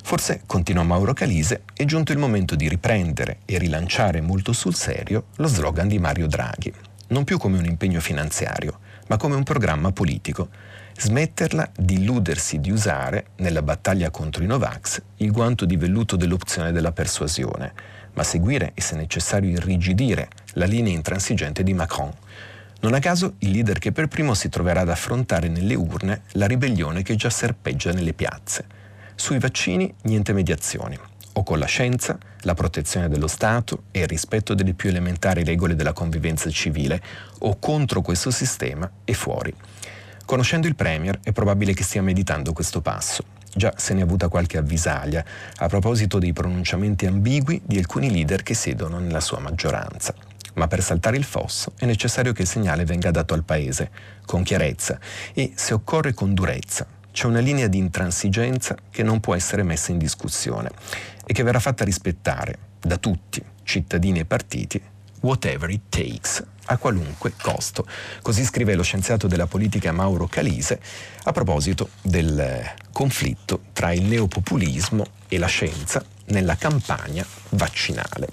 Forse, continua Mauro Calise, è giunto il momento di riprendere e rilanciare molto sul serio lo slogan di Mario Draghi, non più come un impegno finanziario, ma come un programma politico. Smetterla di illudersi di usare, nella battaglia contro i Novax, il guanto di velluto dell'opzione della persuasione, ma seguire e se necessario irrigidire la linea intransigente di Macron. Non a caso il leader che per primo si troverà ad affrontare nelle urne la ribellione che già serpeggia nelle piazze. Sui vaccini niente mediazioni o con la scienza, la protezione dello Stato e il rispetto delle più elementari regole della convivenza civile, o contro questo sistema e fuori. Conoscendo il Premier è probabile che stia meditando questo passo. Già se ne è avuta qualche avvisaglia a proposito dei pronunciamenti ambigui di alcuni leader che siedono nella sua maggioranza. Ma per saltare il fosso è necessario che il segnale venga dato al Paese, con chiarezza e, se occorre, con durezza. C'è una linea di intransigenza che non può essere messa in discussione e che verrà fatta rispettare da tutti, cittadini e partiti, whatever it takes, a qualunque costo. Così scrive lo scienziato della politica Mauro Calise a proposito del conflitto tra il neopopulismo e la scienza nella campagna vaccinale.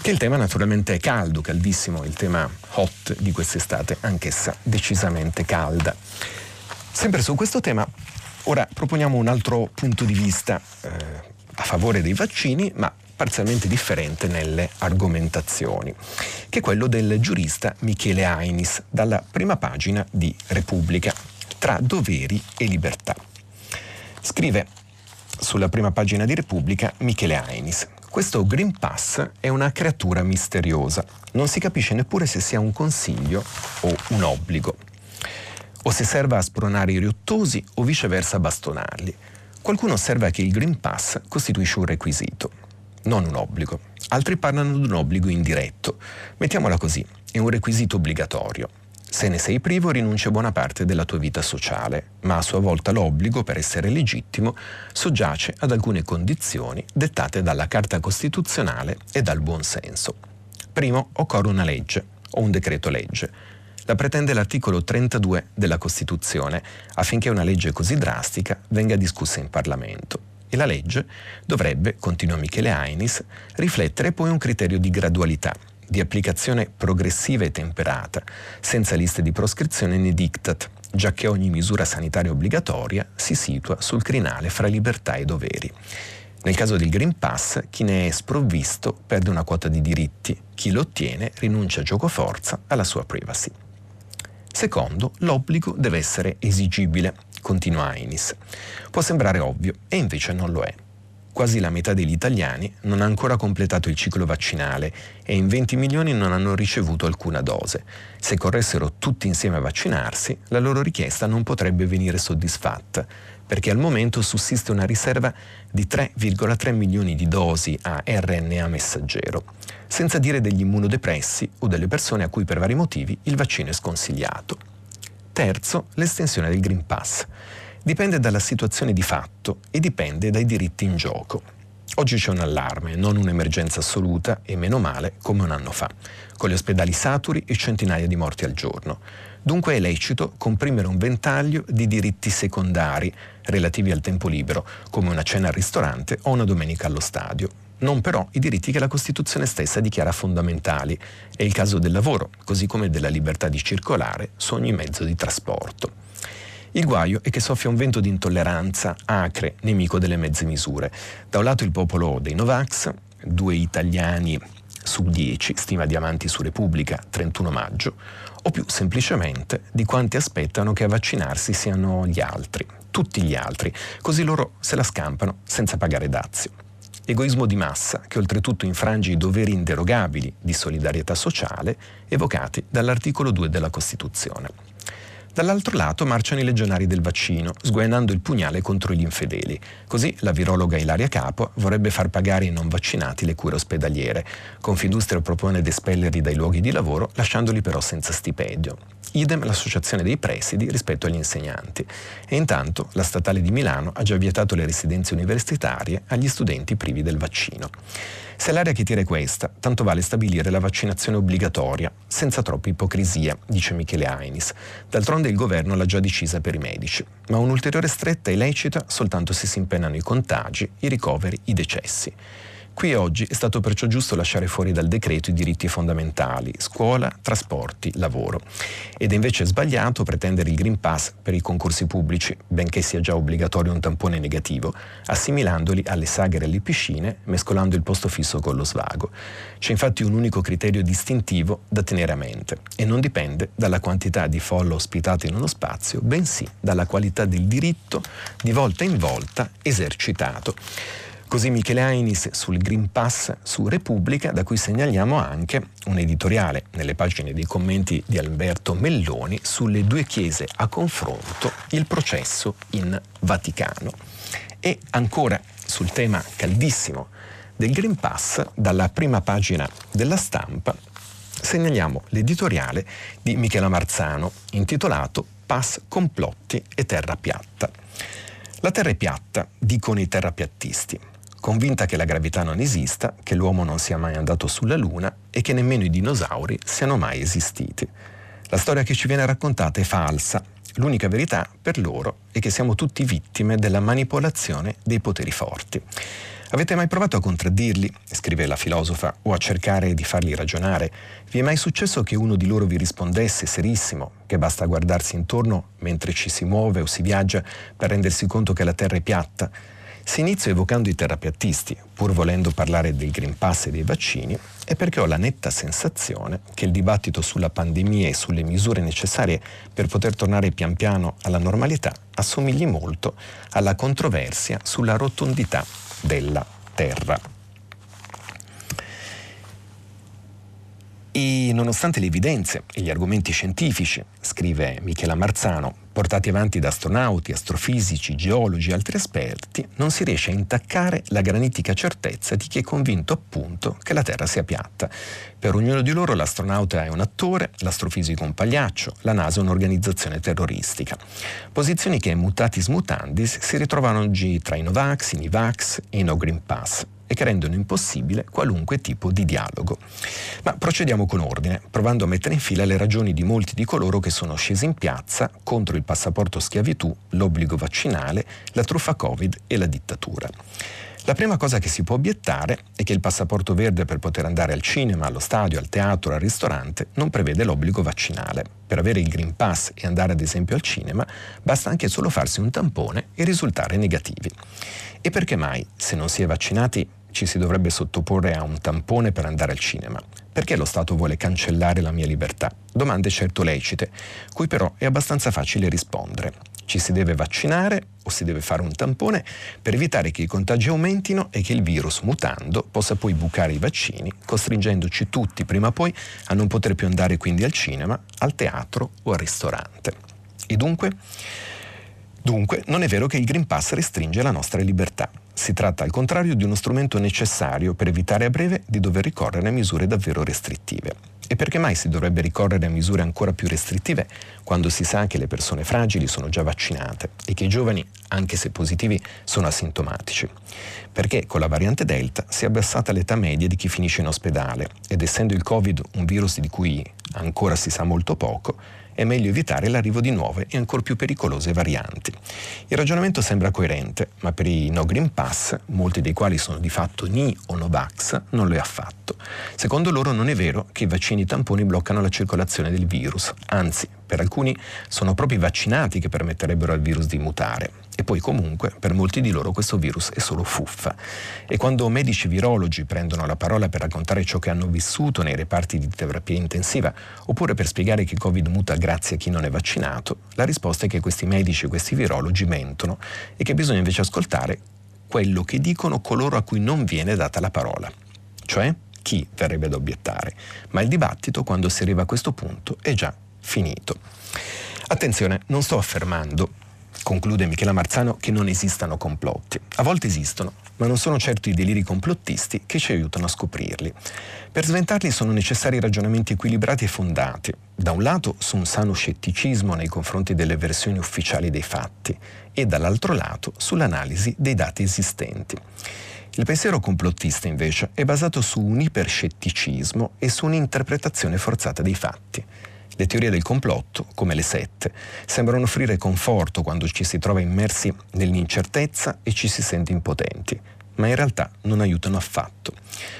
Che il tema naturalmente è caldo, caldissimo, il tema hot di quest'estate, anch'essa decisamente calda. Sempre su questo tema, ora proponiamo un altro punto di vista eh, a favore dei vaccini, ma parzialmente differente nelle argomentazioni, che è quello del giurista Michele Ainis, dalla prima pagina di Repubblica, tra doveri e libertà. Scrive sulla prima pagina di Repubblica Michele Ainis. Questo Green Pass è una creatura misteriosa. Non si capisce neppure se sia un consiglio o un obbligo. O se serva a spronare i riottosi o viceversa a bastonarli. Qualcuno osserva che il Green Pass costituisce un requisito, non un obbligo. Altri parlano di un obbligo indiretto. Mettiamola così, è un requisito obbligatorio. Se ne sei privo rinuncia buona parte della tua vita sociale, ma a sua volta l'obbligo, per essere legittimo, soggiace ad alcune condizioni dettate dalla Carta Costituzionale e dal buon senso. Primo, occorre una legge o un decreto legge la pretende l'articolo 32 della Costituzione affinché una legge così drastica venga discussa in Parlamento. E la legge dovrebbe, continua Michele Ainis, riflettere poi un criterio di gradualità, di applicazione progressiva e temperata, senza liste di proscrizione né diktat, già che ogni misura sanitaria obbligatoria si situa sul crinale fra libertà e doveri. Nel caso del Green Pass, chi ne è sprovvisto perde una quota di diritti, chi lo ottiene rinuncia a gioco forza alla sua privacy. Secondo, l'obbligo deve essere esigibile, continua Ainis. Può sembrare ovvio e invece non lo è. Quasi la metà degli italiani non ha ancora completato il ciclo vaccinale e in 20 milioni non hanno ricevuto alcuna dose. Se corressero tutti insieme a vaccinarsi, la loro richiesta non potrebbe venire soddisfatta, perché al momento sussiste una riserva di 3,3 milioni di dosi a RNA messaggero senza dire degli immunodepressi o delle persone a cui per vari motivi il vaccino è sconsigliato. Terzo, l'estensione del Green Pass. Dipende dalla situazione di fatto e dipende dai diritti in gioco. Oggi c'è un allarme, non un'emergenza assoluta e meno male come un anno fa, con gli ospedali saturi e centinaia di morti al giorno. Dunque è lecito comprimere un ventaglio di diritti secondari relativi al tempo libero, come una cena al ristorante o una domenica allo stadio, non però i diritti che la Costituzione stessa dichiara fondamentali. È il caso del lavoro, così come della libertà di circolare su ogni mezzo di trasporto. Il guaio è che soffia un vento di intolleranza acre, nemico delle mezze misure. Da un lato il popolo dei Novax, due italiani su 10, stima Diamanti su Repubblica, 31 maggio, o più semplicemente di quanti aspettano che a vaccinarsi siano gli altri, tutti gli altri, così loro se la scampano senza pagare dazio. Egoismo di massa che oltretutto infrange i doveri inderogabili di solidarietà sociale evocati dall'articolo 2 della Costituzione. Dall'altro lato marciano i legionari del vaccino, sguainando il pugnale contro gli infedeli. Così la virologa Ilaria Capo vorrebbe far pagare i non vaccinati le cure ospedaliere. Confindustria propone di espellerli dai luoghi di lavoro, lasciandoli però senza stipendio. Idem l'associazione dei presidi rispetto agli insegnanti. E intanto la statale di Milano ha già vietato le residenze universitarie agli studenti privi del vaccino. Se l'area che tira è questa, tanto vale stabilire la vaccinazione obbligatoria, senza troppa ipocrisia, dice Michele Ainis. D'altronde il governo l'ha già decisa per i medici, ma un'ulteriore stretta è lecita soltanto se si impennano i contagi, i ricoveri, i decessi. Qui oggi è stato perciò giusto lasciare fuori dal decreto i diritti fondamentali, scuola, trasporti, lavoro. Ed è invece sbagliato pretendere il Green Pass per i concorsi pubblici, benché sia già obbligatorio un tampone negativo, assimilandoli alle sagre e alle piscine, mescolando il posto fisso con lo svago. C'è infatti un unico criterio distintivo da tenere a mente e non dipende dalla quantità di folla ospitata in uno spazio, bensì dalla qualità del diritto di volta in volta esercitato. Così Michele Ainis sul Green Pass su Repubblica, da cui segnaliamo anche un editoriale nelle pagine dei commenti di Alberto Melloni sulle due chiese a confronto, il processo in Vaticano. E ancora sul tema caldissimo del Green Pass, dalla prima pagina della stampa, segnaliamo l'editoriale di Michela Marzano intitolato Pass complotti e terra piatta. La terra è piatta, dicono i terrapiattisti convinta che la gravità non esista, che l'uomo non sia mai andato sulla Luna e che nemmeno i dinosauri siano mai esistiti. La storia che ci viene raccontata è falsa. L'unica verità per loro è che siamo tutti vittime della manipolazione dei poteri forti. Avete mai provato a contraddirli, scrive la filosofa, o a cercare di farli ragionare? Vi è mai successo che uno di loro vi rispondesse serissimo che basta guardarsi intorno mentre ci si muove o si viaggia per rendersi conto che la Terra è piatta? Si inizia evocando i terapeutisti, pur volendo parlare del Green Pass e dei vaccini, è perché ho la netta sensazione che il dibattito sulla pandemia e sulle misure necessarie per poter tornare pian piano alla normalità assomigli molto alla controversia sulla rotondità della Terra. E nonostante le evidenze e gli argomenti scientifici, scrive Michela Marzano, portati avanti da astronauti, astrofisici, geologi e altri esperti, non si riesce a intaccare la granitica certezza di chi è convinto appunto che la Terra sia piatta. Per ognuno di loro l'astronauta è un attore, l'astrofisico un pagliaccio, la NASA un'organizzazione terroristica. Posizioni che mutatis mutandis si ritrovano oggi tra i Novax, i Nivax e i No Green Pass e che rendono impossibile qualunque tipo di dialogo. Ma procediamo con ordine, provando a mettere in fila le ragioni di molti di coloro che sono scesi in piazza contro il passaporto schiavitù, l'obbligo vaccinale, la truffa Covid e la dittatura. La prima cosa che si può obiettare è che il passaporto verde per poter andare al cinema, allo stadio, al teatro, al ristorante non prevede l'obbligo vaccinale. Per avere il Green Pass e andare ad esempio al cinema basta anche solo farsi un tampone e risultare negativi. E perché mai, se non si è vaccinati, ci si dovrebbe sottoporre a un tampone per andare al cinema. Perché lo Stato vuole cancellare la mia libertà? Domande certo lecite, cui però è abbastanza facile rispondere. Ci si deve vaccinare o si deve fare un tampone per evitare che i contagi aumentino e che il virus, mutando, possa poi bucare i vaccini, costringendoci tutti prima o poi a non poter più andare quindi al cinema, al teatro o al ristorante. E dunque? Dunque, non è vero che il Green Pass restringe la nostra libertà. Si tratta al contrario di uno strumento necessario per evitare a breve di dover ricorrere a misure davvero restrittive. E perché mai si dovrebbe ricorrere a misure ancora più restrittive quando si sa che le persone fragili sono già vaccinate e che i giovani, anche se positivi, sono asintomatici? Perché con la variante Delta si è abbassata l'età media di chi finisce in ospedale ed essendo il Covid un virus di cui ancora si sa molto poco, è meglio evitare l'arrivo di nuove e ancora più pericolose varianti. Il ragionamento sembra coerente, ma per i no Green Pass, molti dei quali sono di fatto ni o Novax, non lo è affatto. Secondo loro non è vero che i vaccini tamponi bloccano la circolazione del virus, anzi, per alcuni sono proprio i vaccinati che permetterebbero al virus di mutare. E poi comunque per molti di loro questo virus è solo fuffa. E quando medici virologi prendono la parola per raccontare ciò che hanno vissuto nei reparti di terapia intensiva, oppure per spiegare che Covid muta grazie a chi non è vaccinato, la risposta è che questi medici e questi virologi mentono e che bisogna invece ascoltare quello che dicono coloro a cui non viene data la parola. Cioè, chi verrebbe ad obiettare? Ma il dibattito, quando si arriva a questo punto, è già finito. Attenzione, non sto affermando Conclude Michela Marzano che non esistano complotti. A volte esistono, ma non sono certo i deliri complottisti che ci aiutano a scoprirli. Per sventarli sono necessari ragionamenti equilibrati e fondati, da un lato su un sano scetticismo nei confronti delle versioni ufficiali dei fatti e dall'altro lato sull'analisi dei dati esistenti. Il pensiero complottista invece è basato su un iperscetticismo e su un'interpretazione forzata dei fatti. Le teorie del complotto, come le sette, sembrano offrire conforto quando ci si trova immersi nell'incertezza e ci si sente impotenti, ma in realtà non aiutano affatto.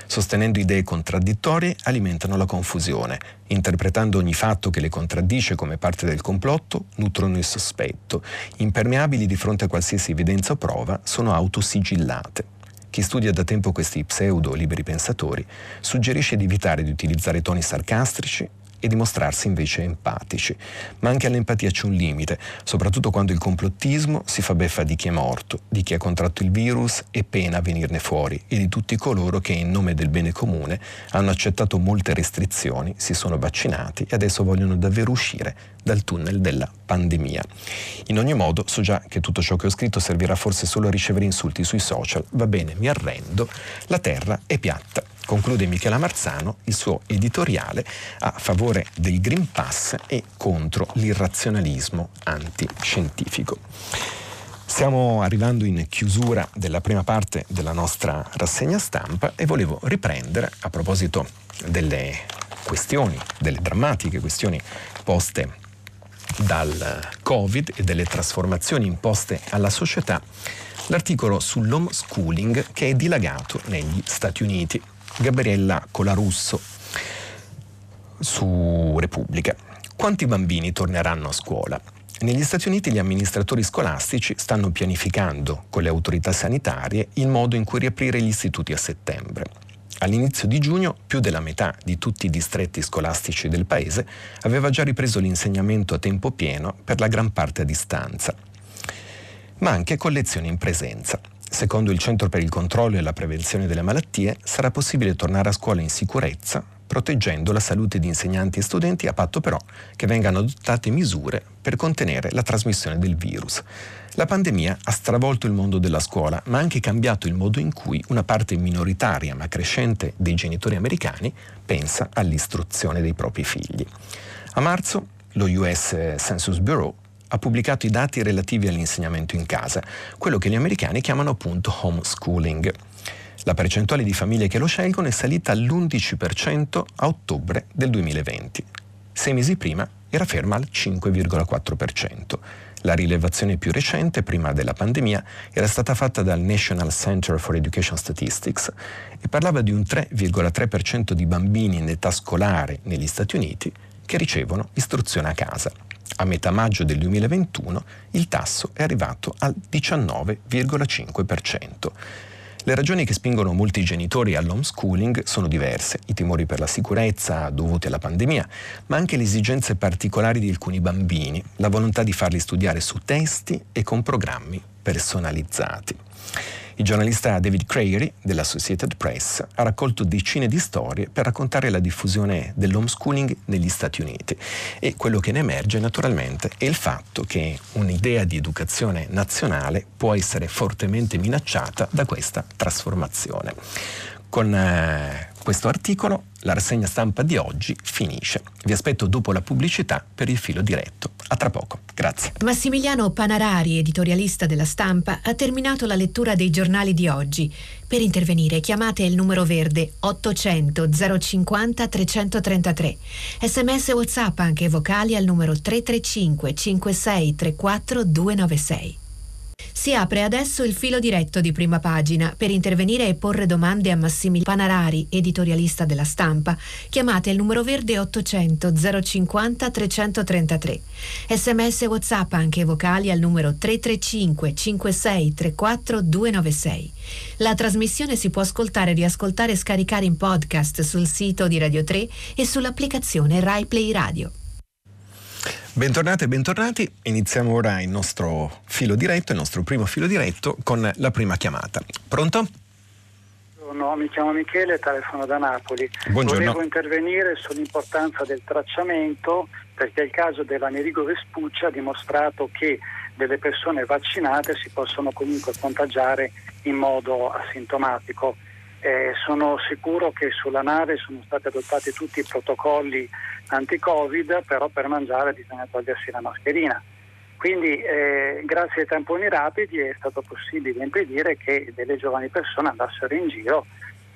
Sostenendo idee contraddittorie alimentano la confusione, interpretando ogni fatto che le contraddice come parte del complotto, nutrono il sospetto, impermeabili di fronte a qualsiasi evidenza o prova, sono autosigillate. Chi studia da tempo questi pseudo liberi pensatori suggerisce di evitare di utilizzare toni sarcastici e dimostrarsi invece empatici. Ma anche all'empatia c'è un limite, soprattutto quando il complottismo si fa beffa di chi è morto, di chi ha contratto il virus e pena a venirne fuori e di tutti coloro che in nome del bene comune hanno accettato molte restrizioni, si sono vaccinati e adesso vogliono davvero uscire dal tunnel della pandemia. In ogni modo, so già che tutto ciò che ho scritto servirà forse solo a ricevere insulti sui social. Va bene, mi arrendo. La terra è piatta conclude Michela Marzano il suo editoriale a favore del Green Pass e contro l'irrazionalismo antiscientifico. Stiamo arrivando in chiusura della prima parte della nostra rassegna stampa e volevo riprendere a proposito delle questioni, delle drammatiche questioni poste dal Covid e delle trasformazioni imposte alla società, l'articolo sull'homeschooling che è dilagato negli Stati Uniti. Gabriella Colarusso su Repubblica. Quanti bambini torneranno a scuola? Negli Stati Uniti gli amministratori scolastici stanno pianificando con le autorità sanitarie il modo in cui riaprire gli istituti a settembre. All'inizio di giugno più della metà di tutti i distretti scolastici del paese aveva già ripreso l'insegnamento a tempo pieno per la gran parte a distanza, ma anche con lezioni in presenza. Secondo il Centro per il controllo e la prevenzione delle malattie, sarà possibile tornare a scuola in sicurezza, proteggendo la salute di insegnanti e studenti, a patto però che vengano adottate misure per contenere la trasmissione del virus. La pandemia ha stravolto il mondo della scuola, ma ha anche cambiato il modo in cui una parte minoritaria ma crescente dei genitori americani pensa all'istruzione dei propri figli. A marzo lo US Census Bureau ha pubblicato i dati relativi all'insegnamento in casa, quello che gli americani chiamano appunto homeschooling. La percentuale di famiglie che lo scelgono è salita all'11% a ottobre del 2020. Sei mesi prima era ferma al 5,4%. La rilevazione più recente, prima della pandemia, era stata fatta dal National Center for Education Statistics e parlava di un 3,3% di bambini in età scolare negli Stati Uniti che ricevono istruzione a casa. A metà maggio del 2021 il tasso è arrivato al 19,5%. Le ragioni che spingono molti genitori all'homeschooling sono diverse, i timori per la sicurezza dovuti alla pandemia, ma anche le esigenze particolari di alcuni bambini, la volontà di farli studiare su testi e con programmi personalizzati. Il giornalista David Crairy dell'Associated Press ha raccolto decine di storie per raccontare la diffusione dell'homeschooling negli Stati Uniti e quello che ne emerge naturalmente è il fatto che un'idea di educazione nazionale può essere fortemente minacciata da questa trasformazione. Con eh, questo articolo la rassegna stampa di oggi finisce. Vi aspetto dopo la pubblicità per il filo diretto. A tra poco. Grazie. Massimiliano Panarari, editorialista della stampa, ha terminato la lettura dei giornali di oggi. Per intervenire chiamate il numero verde 800 050 333. Sms WhatsApp anche vocali al numero 335 56 34 296. Si apre adesso il filo diretto di prima pagina. Per intervenire e porre domande a Massimiliano Panarari, editorialista della stampa, chiamate il numero verde 800 050 333. Sms WhatsApp anche vocali al numero 335 56 34 296. La trasmissione si può ascoltare, riascoltare e scaricare in podcast sul sito di Radio 3 e sull'applicazione RaiPlay Radio. Bentornate e bentornati, iniziamo ora il nostro filo diretto, il nostro primo filo diretto con la prima chiamata. Pronto? No, mi chiamo Michele, telefono da Napoli. Buongiorno. Volevo intervenire sull'importanza del tracciamento perché il caso dell'Amerigo Vespucci ha dimostrato che delle persone vaccinate si possono comunque contagiare in modo asintomatico. Eh, sono sicuro che sulla nave sono stati adottati tutti i protocolli anti-Covid, però per mangiare bisogna togliersi la mascherina. Quindi eh, grazie ai tamponi rapidi è stato possibile impedire che delle giovani persone andassero in giro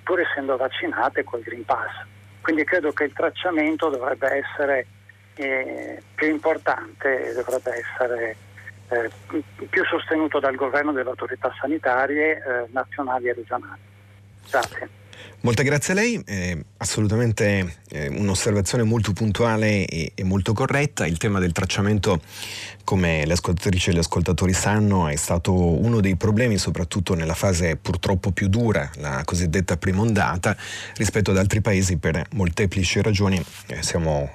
pur essendo vaccinate col Green Pass. Quindi credo che il tracciamento dovrebbe essere eh, più importante, dovrebbe essere eh, più sostenuto dal governo e dalle autorità sanitarie eh, nazionali e regionali. Grazie. Molte grazie a lei, eh, assolutamente eh, un'osservazione molto puntuale e, e, molto corretta. Il tema del tracciamento, come le ascoltatrici e gli ascoltatori sanno, è stato uno dei problemi, soprattutto nella fase purtroppo più dura, la cosiddetta prima ondata, rispetto ad altri paesi per molteplici ragioni. Eh, siamo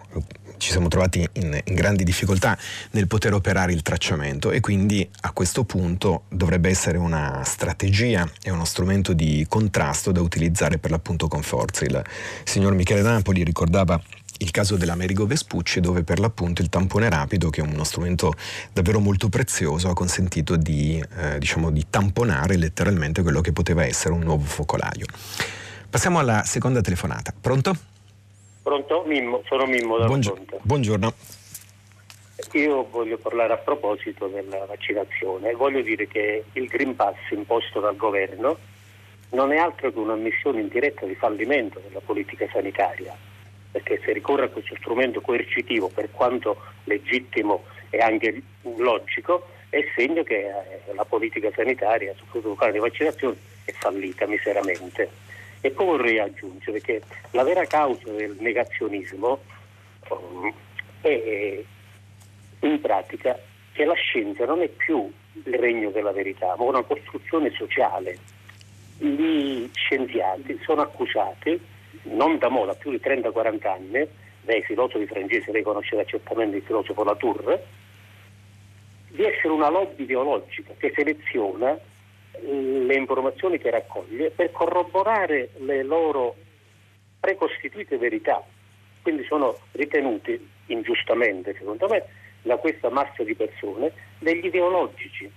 ci siamo trovati in, in, grandi difficoltà nel poter operare il tracciamento e quindi a questo punto dovrebbe essere una strategia e uno strumento di contrasto da utilizzare per l'appunto con forza. Il signor Michele Napoli ricordava il caso dell'Amerigo Vespucci dove per l'appunto il tampone rapido che è uno strumento davvero molto prezioso ha consentito di, eh, diciamo, di tamponare letteralmente quello che poteva essere un nuovo focolaio. Passiamo alla seconda telefonata. Pronto? Pronto? Mimmo, sono Mimmo da Buongiorno. Buongiorno. Io voglio parlare a proposito della vaccinazione. Voglio dire che il Green Pass imposto dal governo non è altro che una missione indiretta di fallimento della politica sanitaria, perché se ricorre a questo strumento coercitivo, per quanto legittimo e anche logico, è segno che eh, la politica sanitaria, soprattutto caso di vaccinazione, è fallita miseramente. E poi vorrei aggiungere che la vera causa del negazionismo um, è in pratica che la scienza non è più il regno della verità, ma una costruzione sociale. Gli scienziati sono accusati, non da mo, da più di 30-40 anni, dai filosofi francesi, lei conoscerà certamente il filosofo Latour, di essere una lobby ideologica che seleziona le informazioni che raccoglie per corroborare le loro precostituite verità. Quindi sono ritenuti ingiustamente, secondo me, da questa massa di persone degli ideologici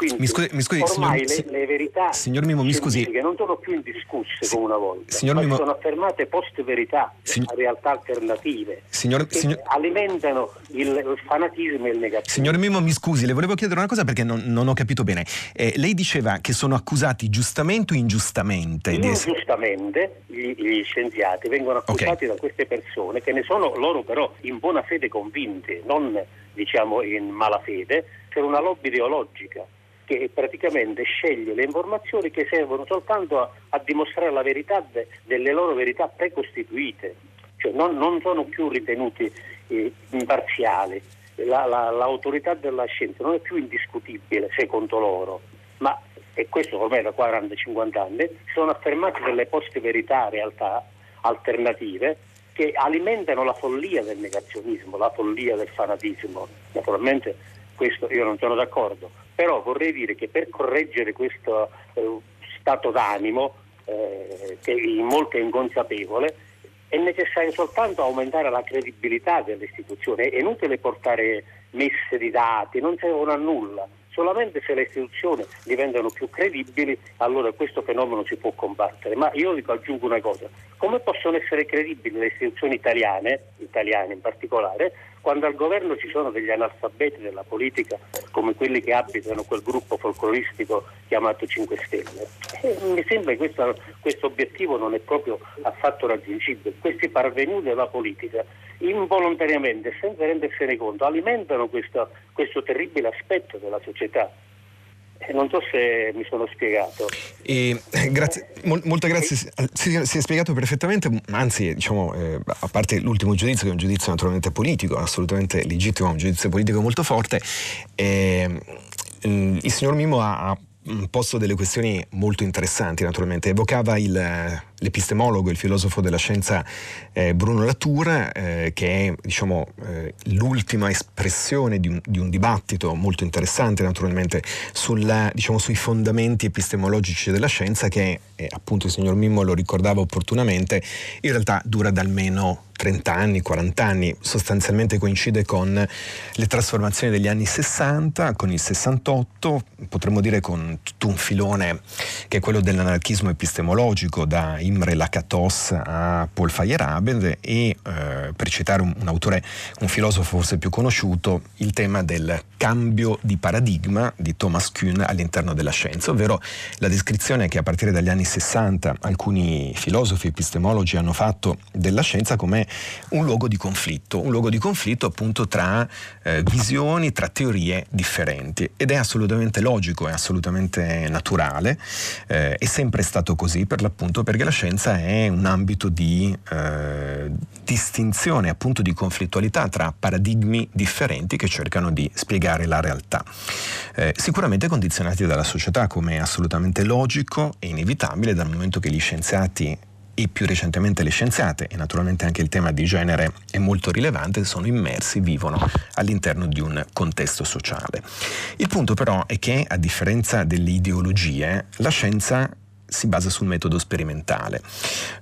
quindi mi scusi, mi scusi, ormai signor, le, le, verità signor Mimo, mi scusi. non sono più indiscusse si, come una volta, signor ma Mimo, sono affermate post-verità, signor, realtà alternative, signor, che signor, alimentano il, il, fanatismo e il negazionismo. Signor Mimo, mi scusi, le volevo chiedere una cosa perché non, non ho capito bene. Eh, lei diceva che sono accusati giustamente o ingiustamente? Ingiustamente gli, gli scienziati vengono accusati okay. da queste persone che ne sono loro però in buona fede convinti, non diciamo in malafede, per una lobby ideologica che praticamente sceglie le informazioni che servono soltanto a, a dimostrare la verità de, delle loro verità precostituite, cioè non, non sono più ritenuti eh, imparziali. La, la, l'autorità della scienza non è più indiscutibile secondo loro, ma e questo ormai da 40-50 anni, sono affermate delle poste verità, realtà alternative che alimentano la follia del negazionismo, la follia del fanatismo. Naturalmente questo io non sono d'accordo, però vorrei dire che per correggere questo eh, stato d'animo, eh, che in molto è inconsapevole, è necessario soltanto aumentare la credibilità delle istituzioni, è inutile portare messe di dati, non servono a nulla. Solamente se le istituzioni diventano più credibili, allora questo fenomeno si può combattere. Ma io dico, aggiungo una cosa, come possono essere credibili le istituzioni italiane, italiane in particolare, quando al governo ci sono degli analfabeti della politica come quelli che abitano quel gruppo folcloristico chiamato 5 Stelle. E mi sembra che questo, questo obiettivo non è proprio affatto raggiungibile. Questi parvenuti della politica involontariamente, senza rendersene conto, alimentano questo, questo terribile aspetto della società. Eh, non so se mi sono spiegato. E, eh, grazie, mo, molto grazie, si, si, è spiegato perfettamente, anzi diciamo, eh, a parte l'ultimo giudizio che è un giudizio naturalmente politico, assolutamente legittimo, un giudizio politico molto forte, eh, il signor Mimo ha, ha posto delle questioni molto interessanti naturalmente, evocava il, l'epistemologo, il filosofo della scienza eh, Bruno Latour, eh, che è diciamo, eh, l'ultima espressione di un, di un, dibattito molto interessante naturalmente sulla, diciamo, sui fondamenti epistemologici della scienza che eh, appunto il signor Mimmo lo ricordava opportunamente, in realtà dura da almeno 30 anni, 40 anni, sostanzialmente coincide con le trasformazioni degli anni 60, con il 68, potremmo dire con tutto un filone che è quello dell'anarchismo epistemologico, da Imre Lakatos a Paul Feyerabend e eh, per citare un, un, autore, un filosofo forse più conosciuto, il tema del cambio di paradigma di Thomas Kuhn all'interno della scienza, ovvero la descrizione che a partire dagli anni 60 alcuni filosofi epistemologi hanno fatto della scienza come un luogo di conflitto, un luogo di conflitto appunto tra eh, visioni, tra teorie differenti. Ed è assolutamente logico, è assolutamente naturale, eh, è sempre stato così per l'appunto perché la scienza è un ambito di eh, distinzione, appunto di conflittualità tra paradigmi differenti che cercano di spiegare la realtà. Eh, sicuramente condizionati dalla società come è assolutamente logico e inevitabile dal momento che gli scienziati e più recentemente le scienziate, e naturalmente anche il tema di genere è molto rilevante, sono immersi, vivono all'interno di un contesto sociale. Il punto però è che, a differenza delle ideologie, la scienza si basa sul metodo sperimentale.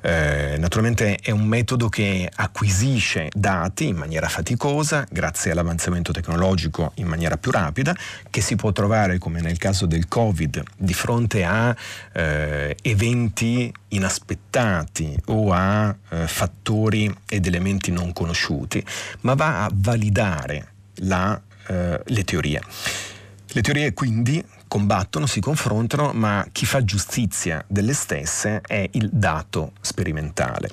Eh, naturalmente è un metodo che acquisisce dati in maniera faticosa, grazie all'avanzamento tecnologico in maniera più rapida, che si può trovare, come nel caso del Covid, di fronte a eh, eventi inaspettati o a eh, fattori ed elementi non conosciuti, ma va a validare la, eh, le teorie. Le teorie quindi combattono, si confrontano, ma chi fa giustizia delle stesse è il dato sperimentale.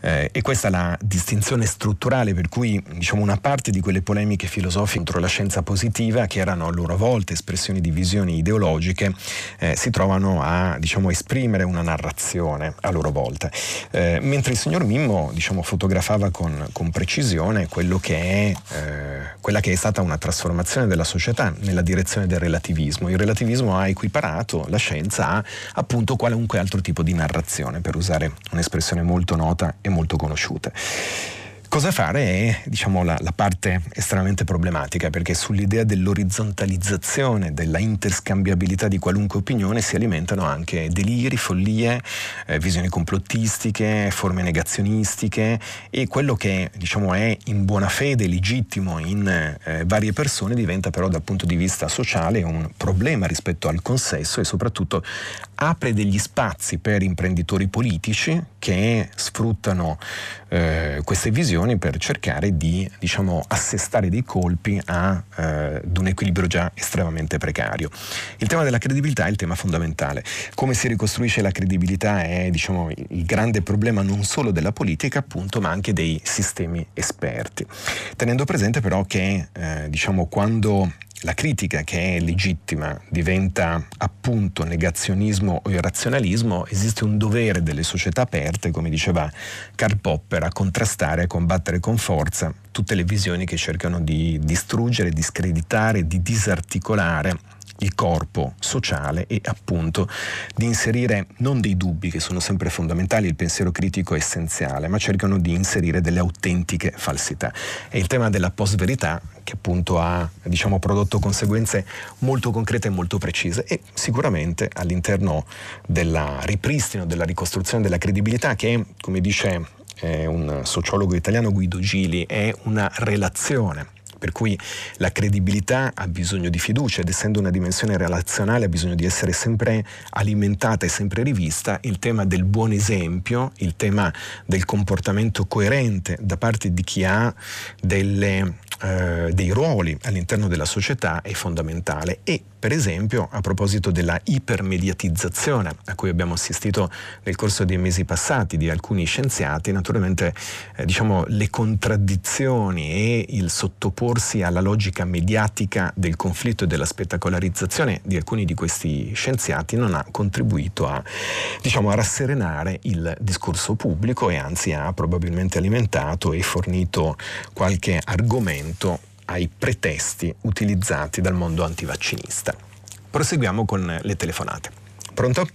Eh, e questa è la distinzione strutturale per cui diciamo, una parte di quelle polemiche filosofiche contro la scienza positiva, che erano a loro volta espressioni di visioni ideologiche, eh, si trovano a diciamo, esprimere una narrazione a loro volta. Eh, mentre il signor Mimmo diciamo, fotografava con, con, precisione che è, eh, quella che è stata una trasformazione della società nella direzione del relativismo. Il relativismo ha equiparato la scienza a appunto qualunque altro tipo di narrazione, per usare un'espressione molto nota e molto conosciuta. Cosa fare è diciamo, la, la, parte estremamente problematica perché sull'idea dell'orizzontalizzazione, della interscambiabilità di qualunque opinione si alimentano anche deliri, follie, eh, visioni complottistiche, forme negazionistiche e quello che diciamo, è in buona fede legittimo in eh, varie persone diventa però dal punto di vista sociale un problema rispetto al consesso e soprattutto apre degli spazi per imprenditori politici che sfruttano eh, queste visioni per cercare di diciamo, assestare dei colpi a, eh, ad un equilibrio già estremamente precario. Il tema della credibilità è il tema fondamentale. Come si ricostruisce la credibilità è diciamo, il grande problema non solo della politica, appunto, ma anche dei sistemi esperti. Tenendo presente però che eh, diciamo, quando la critica che è legittima diventa appunto negazionismo o irrazionalismo, esiste un dovere delle società aperte, come diceva Karl Popper, a contrastare, a combattere con forza tutte le visioni che cercano di distruggere, di screditare, di disarticolare il corpo sociale e appunto di inserire non dei dubbi che sono sempre fondamentali, il pensiero critico è essenziale, ma cercano di inserire delle autentiche falsità. E il tema della post-verità che appunto ha diciamo, prodotto conseguenze molto concrete e molto precise e sicuramente all'interno del ripristino, della ricostruzione della credibilità che come dice eh, un sociologo italiano Guido Gili è una relazione per cui la credibilità ha bisogno di fiducia ed essendo una dimensione relazionale ha bisogno di essere sempre alimentata e sempre rivista, il tema del buon esempio, il tema del comportamento coerente da parte di chi ha delle, eh, dei ruoli all'interno della società è fondamentale e per esempio a proposito della ipermediatizzazione a cui abbiamo assistito nel corso dei mesi passati di alcuni scienziati, naturalmente eh, diciamo, le contraddizioni e il sottoporsi alla logica mediatica del conflitto e della spettacolarizzazione di alcuni di questi scienziati non ha contribuito a, diciamo, a rasserenare il discorso pubblico e anzi ha probabilmente alimentato e fornito qualche argomento ai pretesti utilizzati dal mondo antivaccinista. Proseguiamo con le telefonate. Pronto?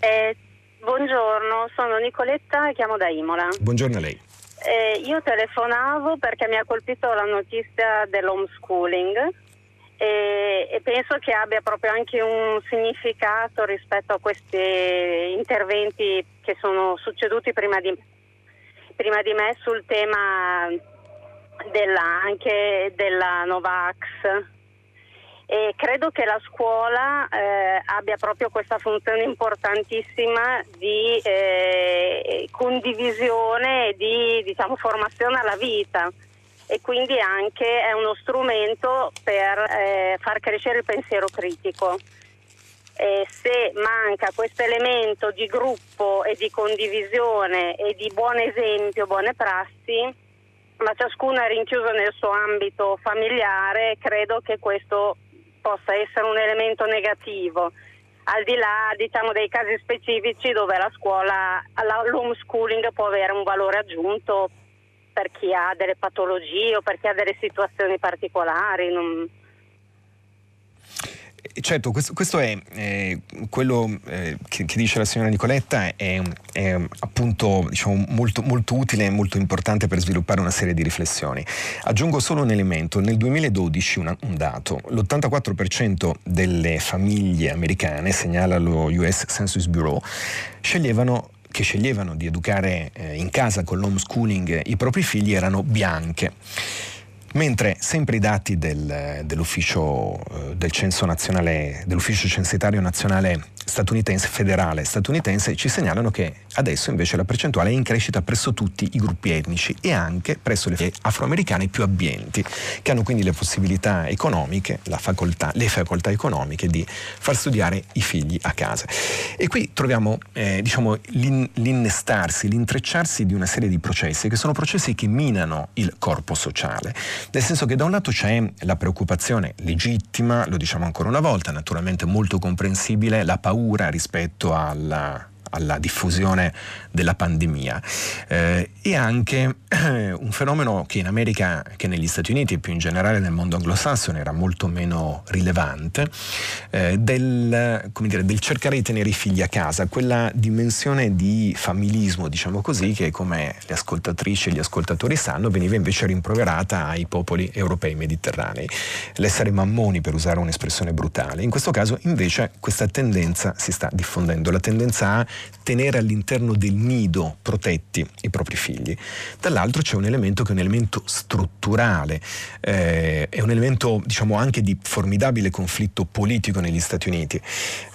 Eh, buongiorno, sono Nicoletta e chiamo da Imola. Buongiorno a lei. Eh, io telefonavo perché mi ha colpito la notizia dell'homeschooling e, e, penso che abbia proprio anche un significato rispetto a questi interventi che sono succeduti prima di, prima di me sul tema della, anche della Novax. E credo che la scuola eh, abbia proprio questa funzione importantissima di eh, condivisione e di diciamo, formazione alla vita e quindi anche è uno strumento per eh, far crescere il pensiero critico. E se manca questo elemento di gruppo e di condivisione e di buon esempio, buone prassi, ma ciascuno è rinchiuso nel suo ambito familiare, credo che questo possa essere un elemento negativo, al di là diciamo, dei casi specifici dove la scuola, l'homeschooling può avere un valore aggiunto per chi ha delle patologie o per chi ha delle situazioni particolari. Non Certo, questo, è eh, quello eh, che, che, dice la signora Nicoletta, è, è appunto diciamo, molto, molto, utile e molto importante per sviluppare una serie di riflessioni. Aggiungo solo un elemento, nel 2012 una, un dato, l'84% delle famiglie americane, segnala lo US Census Bureau, sceglievano che sceglievano di educare eh, in casa con l'homeschooling i propri figli erano bianche. Mentre sempre i dati del, dell'ufficio eh, del censo nazionale, dell'ufficio censitario nazionale statunitense, federale statunitense, ci segnalano che adesso invece la percentuale è in crescita presso tutti i gruppi etnici e anche presso le afroamericane più abbienti, che hanno quindi le possibilità economiche, facoltà, le facoltà economiche di far studiare i figli a casa. E qui troviamo eh, diciamo, l'in, l'innestarsi, l'intrecciarsi di una serie di processi che sono processi che minano il corpo sociale, nel senso che da un lato c'è la preoccupazione legittima, lo diciamo ancora una volta, naturalmente molto comprensibile, la paura rispetto alla alla diffusione della pandemia eh, e anche eh, un fenomeno che in America, che negli Stati Uniti e più in generale nel mondo anglosassone era molto meno rilevante, eh, del, dire, del, cercare di tenere i figli a casa, quella dimensione di familismo, diciamo così, che come le ascoltatrici e gli ascoltatori sanno veniva invece rimproverata ai popoli europei mediterranei. L'essere mammoni, per usare un'espressione brutale. In questo caso invece questa tendenza si sta diffondendo, la tendenza a tenere all'interno del nido protetti i propri figli. Dall'altro c'è un elemento che è un elemento strutturale, eh, è un elemento diciamo anche di formidabile conflitto politico negli Stati Uniti.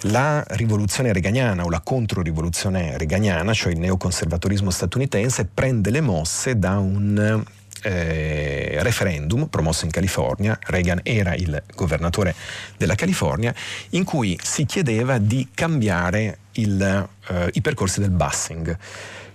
La rivoluzione reganiana o la controrivoluzione reganiana, cioè il neoconservatorismo statunitense, prende le mosse da un eh, referendum promosso in California, Reagan era il governatore della California, in cui si chiedeva di cambiare il, eh, i percorsi del busing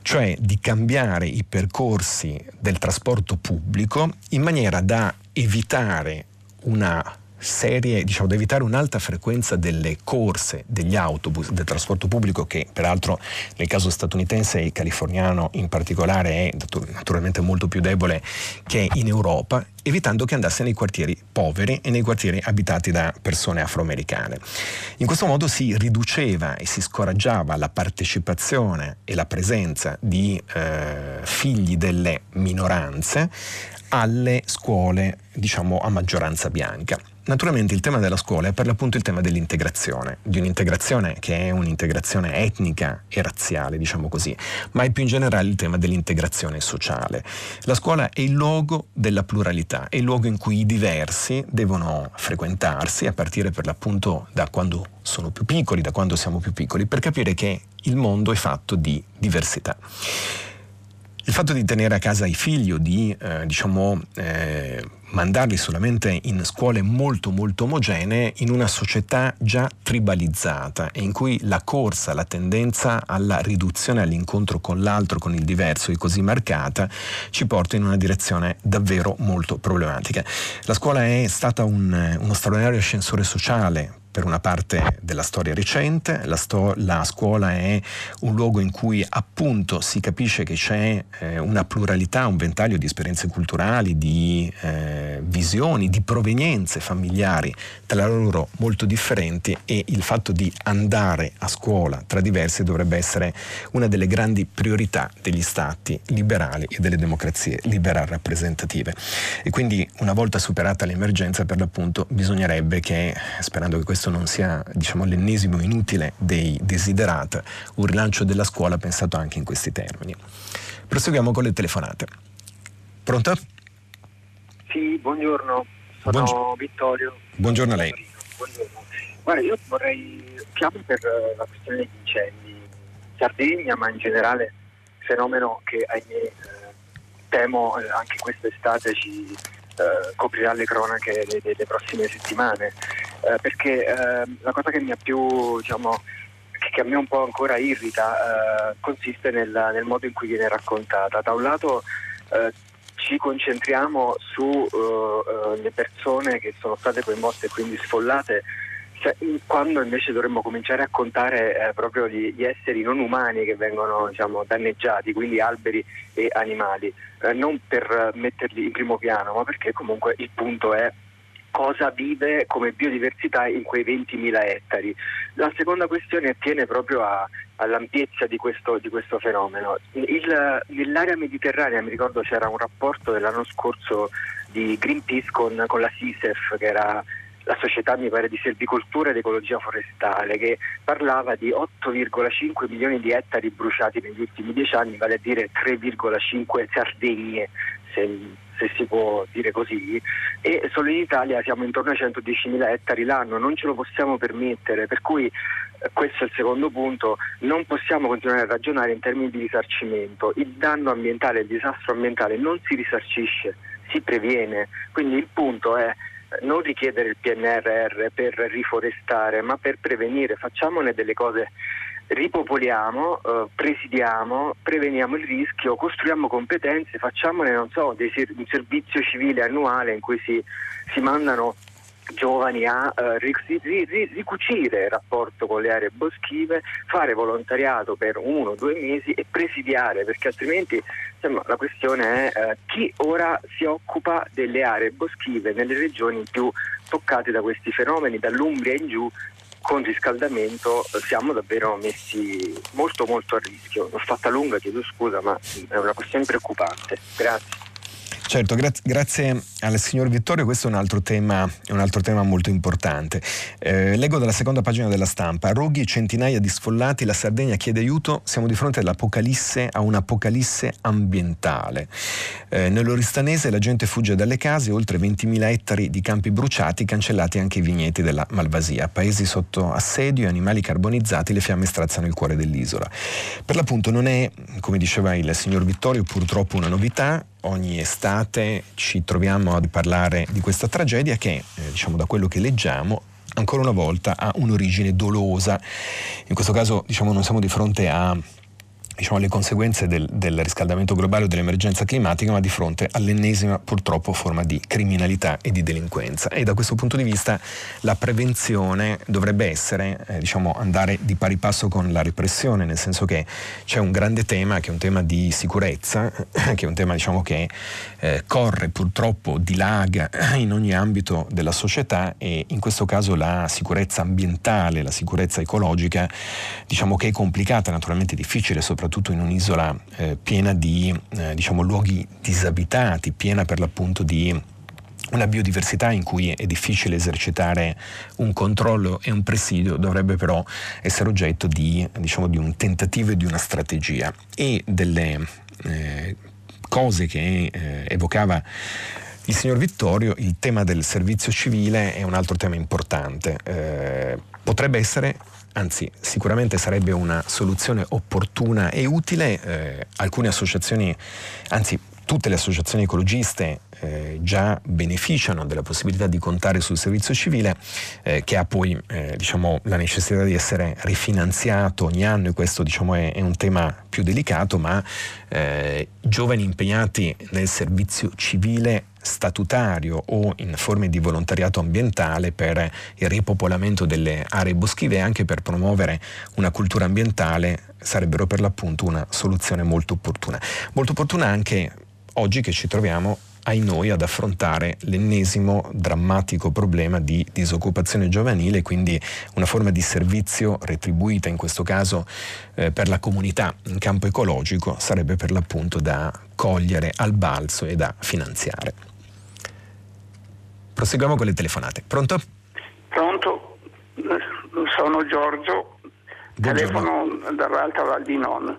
cioè di cambiare i percorsi del trasporto pubblico in maniera da evitare una serie, diciamo, da evitare un'alta frequenza delle corse degli autobus del trasporto pubblico che peraltro nel caso statunitense e californiano in particolare è naturalmente molto più debole che in Europa, evitando che andasse nei quartieri poveri e nei quartieri abitati da persone afroamericane. In questo modo si riduceva e si scoraggiava la partecipazione e la presenza di eh, figli delle minoranze alle scuole, diciamo, a maggioranza bianca. Naturalmente il tema della scuola è per l'appunto il tema dell'integrazione, di un'integrazione che è un'integrazione etnica e razziale, diciamo così, ma è più in generale il tema dell'integrazione sociale. La scuola è il luogo della pluralità, è il luogo in cui i diversi devono frequentarsi a partire per l'appunto da quando sono più piccoli, da quando siamo più piccoli, per capire che il mondo è fatto di diversità. Il fatto di tenere a casa i figli o di eh, diciamo, eh, mandarli solamente in scuole molto molto omogenee in una società già tribalizzata e in cui la corsa, la tendenza alla riduzione all'incontro con l'altro, con il diverso è così marcata, ci porta in una direzione davvero molto problematica. La scuola è stata un, uno straordinario ascensore sociale per una parte della storia recente, la, sto- la, scuola è un luogo in cui appunto si capisce che c'è eh, una pluralità, un ventaglio di esperienze culturali, di eh, visioni, di provenienze familiari tra loro molto differenti e il fatto di andare a scuola tra diversi dovrebbe essere una delle grandi priorità degli stati liberali e delle democrazie liberal rappresentative. E quindi una volta superata l'emergenza per l'appunto bisognerebbe che, sperando che questo questo non sia diciamo, l'ennesimo inutile dei desiderata, un rilancio della scuola pensato anche in questi termini. Proseguiamo con le telefonate. Pronto? Sì, buongiorno, sono buongiorno. Vittorio. Buongiorno a lei. Buongiorno. Guarda, io vorrei chiamare per la questione degli incendi in Sardegna, ma in generale fenomeno che ahimè eh, temo eh, anche quest'estate ci eh, coprirà le cronache delle prossime settimane eh, perché eh, la cosa che mi ha più, diciamo, che a me un po' ancora irrita eh, consiste nel, nel, modo in cui viene raccontata. Da un lato eh, ci concentriamo sulle eh, persone che sono state coinvolte e quindi sfollate cioè, quando invece dovremmo cominciare a contare eh, proprio gli, gli, esseri non umani che vengono diciamo, danneggiati, quindi alberi e animali, eh, non per metterli in primo piano, ma perché comunque il punto è cosa vive come biodiversità in quei 20.000 ettari. La seconda questione attiene proprio a, all'ampiezza di questo, di questo fenomeno. Il, nell'area mediterranea, mi ricordo c'era un rapporto dell'anno scorso di Greenpeace con, con la SISEF, che era la società mi pare di selvicoltura ed ecologia forestale che parlava di 8,5 milioni di ettari bruciati negli ultimi dieci anni, vale a dire 3,5 Sardegne, se, se, si può dire così, e solo in Italia siamo intorno ai 110 mila ettari l'anno, non ce lo possiamo permettere, per cui eh, questo è il secondo punto, non possiamo continuare a ragionare in termini di risarcimento, il danno ambientale, il disastro ambientale non si risarcisce, si previene, quindi il punto è non richiedere il PNRR per riforestare, ma per prevenire, facciamone delle cose, ripopoliamo, eh, presidiamo, preveniamo il rischio, costruiamo competenze, facciamone, so, ser- un servizio civile annuale in cui si, si mandano giovani a uh, ricucire il rapporto con le aree boschive, fare volontariato per uno o due mesi e presidiare, perché altrimenti insomma, la questione è uh, chi ora si occupa delle aree boschive nelle regioni più toccate da questi fenomeni, dall'Umbria in giù con riscaldamento eh, siamo davvero messi molto molto a rischio. L'ho fatta lunga, chiedo scusa, ma è una questione preoccupante. Grazie. Certo, gra- grazie al signor Vittorio, questo è un altro tema, un altro tema molto importante. Eh, leggo dalla seconda pagina della stampa, roghi centinaia di sfollati, la Sardegna chiede aiuto, siamo di fronte all'apocalisse, a un'apocalisse ambientale. Eh, nell'Oristanese la gente fugge dalle case, oltre 20.000 ettari di campi bruciati, cancellati anche i vigneti della Malvasia. Paesi sotto assedio, animali carbonizzati, le fiamme strazzano il cuore dell'isola. Per l'appunto non è, come diceva il signor Vittorio, purtroppo una novità, ogni estate ci troviamo a parlare di questa tragedia che, eh, diciamo da quello che leggiamo, ancora una volta ha un'origine dolosa. In questo caso diciamo, non siamo di fronte a diciamo, le conseguenze del, del, riscaldamento globale o dell'emergenza climatica, ma di fronte all'ennesima purtroppo forma di criminalità e di delinquenza. E da questo punto di vista la prevenzione dovrebbe essere, eh, diciamo, andare di pari passo con la repressione, nel senso che c'è un grande tema che è un tema di sicurezza, che è un tema diciamo, che eh, corre purtroppo, dilaga in ogni ambito della società e in questo caso la sicurezza ambientale, la sicurezza ecologica, diciamo che è complicata, naturalmente difficile, soprattutto soprattutto in un'isola eh, piena di eh, diciamo, luoghi disabitati, piena per l'appunto di una biodiversità in cui è difficile esercitare un controllo e un presidio dovrebbe però essere oggetto di, diciamo, di un tentativo e di una strategia e delle eh, cose che eh, evocava il signor Vittorio, il tema del servizio civile è un altro tema importante. Eh, potrebbe essere anzi sicuramente sarebbe una soluzione opportuna e utile. Eh, alcune associazioni, anzi tutte le associazioni ecologiste eh, già beneficiano della possibilità di contare sul servizio civile eh, che ha poi eh, diciamo, la necessità di essere rifinanziato ogni anno e questo diciamo, è, è, un tema più delicato ma eh, giovani impegnati nel servizio civile statutario o in forme di volontariato ambientale per il ripopolamento delle aree boschive e anche per promuovere una cultura ambientale sarebbero per l'appunto una soluzione molto opportuna. Molto opportuna anche oggi che ci troviamo ai noi ad affrontare l'ennesimo drammatico problema di disoccupazione giovanile, quindi una forma di servizio retribuita in questo caso eh, per la comunità in campo ecologico sarebbe per l'appunto da cogliere al balzo e da finanziare. Proseguiamo con le telefonate. Pronto? Pronto, sono Giorgio, Buongiorno. telefono dall'Alta Val di Non.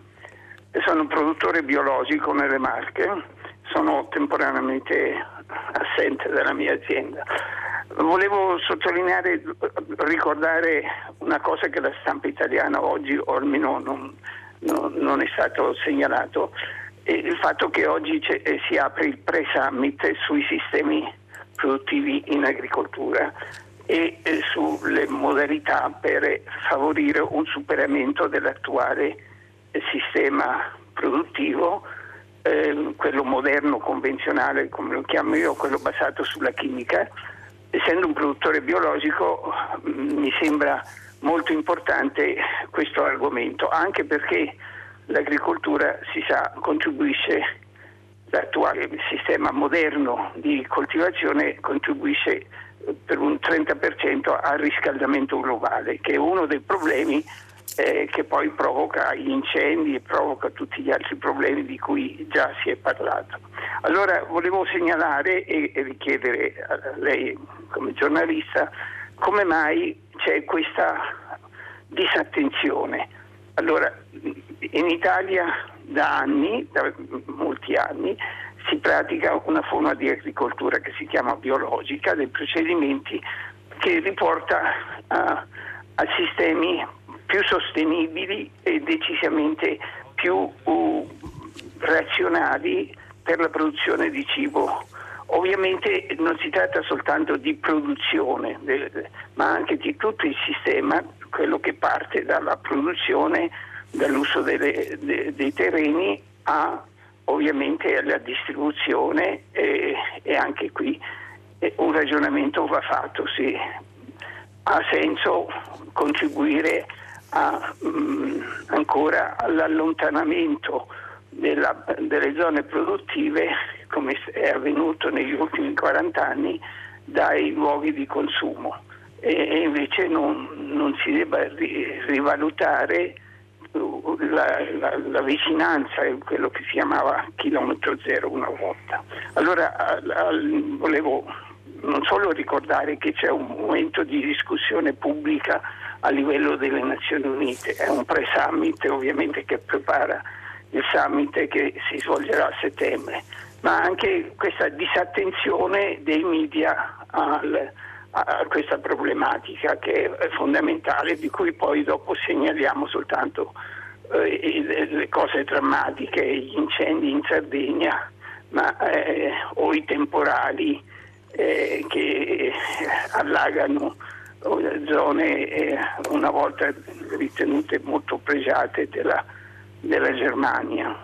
Sono produttore biologico nelle Marche sono temporaneamente assente dalla mia azienda. Volevo sottolineare, ricordare una cosa che la stampa italiana oggi, o almeno non, non, non è stato segnalato, il fatto che oggi si apre il pre-summit sui sistemi produttivi in agricoltura e sulle modalità per favorire un superamento dell'attuale sistema produttivo eh, quello moderno, convenzionale, come lo chiamo io, quello basato sulla chimica, essendo un produttore biologico mm, mi sembra molto importante questo argomento, anche perché l'agricoltura, si sa, contribuisce, l'attuale sistema moderno di coltivazione contribuisce eh, per un 30% al riscaldamento globale, che è uno dei problemi eh, che poi provoca gli incendi e provoca tutti gli altri problemi di cui già si è parlato. Allora volevo segnalare e, e richiedere a lei come giornalista come mai c'è questa disattenzione. Allora, in Italia da anni, da molti anni, si pratica una forma di agricoltura che si chiama biologica, dei procedimenti che riporta a, a sistemi più sostenibili e decisamente più uh, razionali per la produzione di cibo. Ovviamente non si tratta soltanto di produzione, ma anche di tutto il sistema, quello che parte dalla produzione, dall'uso delle, de, dei terreni a ovviamente alla distribuzione e, e anche qui un ragionamento va fatto, sì. ha senso contribuire a, mh, mm, ancora all'allontanamento della, delle zone produttive, come è avvenuto negli ultimi 40 anni, dai luoghi di consumo e, e invece non, non, si debba ri, rivalutare la, la, la, vicinanza, quello che si chiamava chilometro zero una volta. Allora al, al, volevo non solo ricordare che c'è un momento di discussione pubblica a livello delle Nazioni Unite, è un pre-summit ovviamente che prepara il summit che si svolgerà a settembre, ma anche questa disattenzione dei media al, a questa problematica che è fondamentale, di cui poi dopo segnaliamo soltanto eh, le cose drammatiche, gli incendi in Sardegna ma, eh, o i temporali eh, che allagano zone eh, una volta ritenute molto pregiate della, della Germania.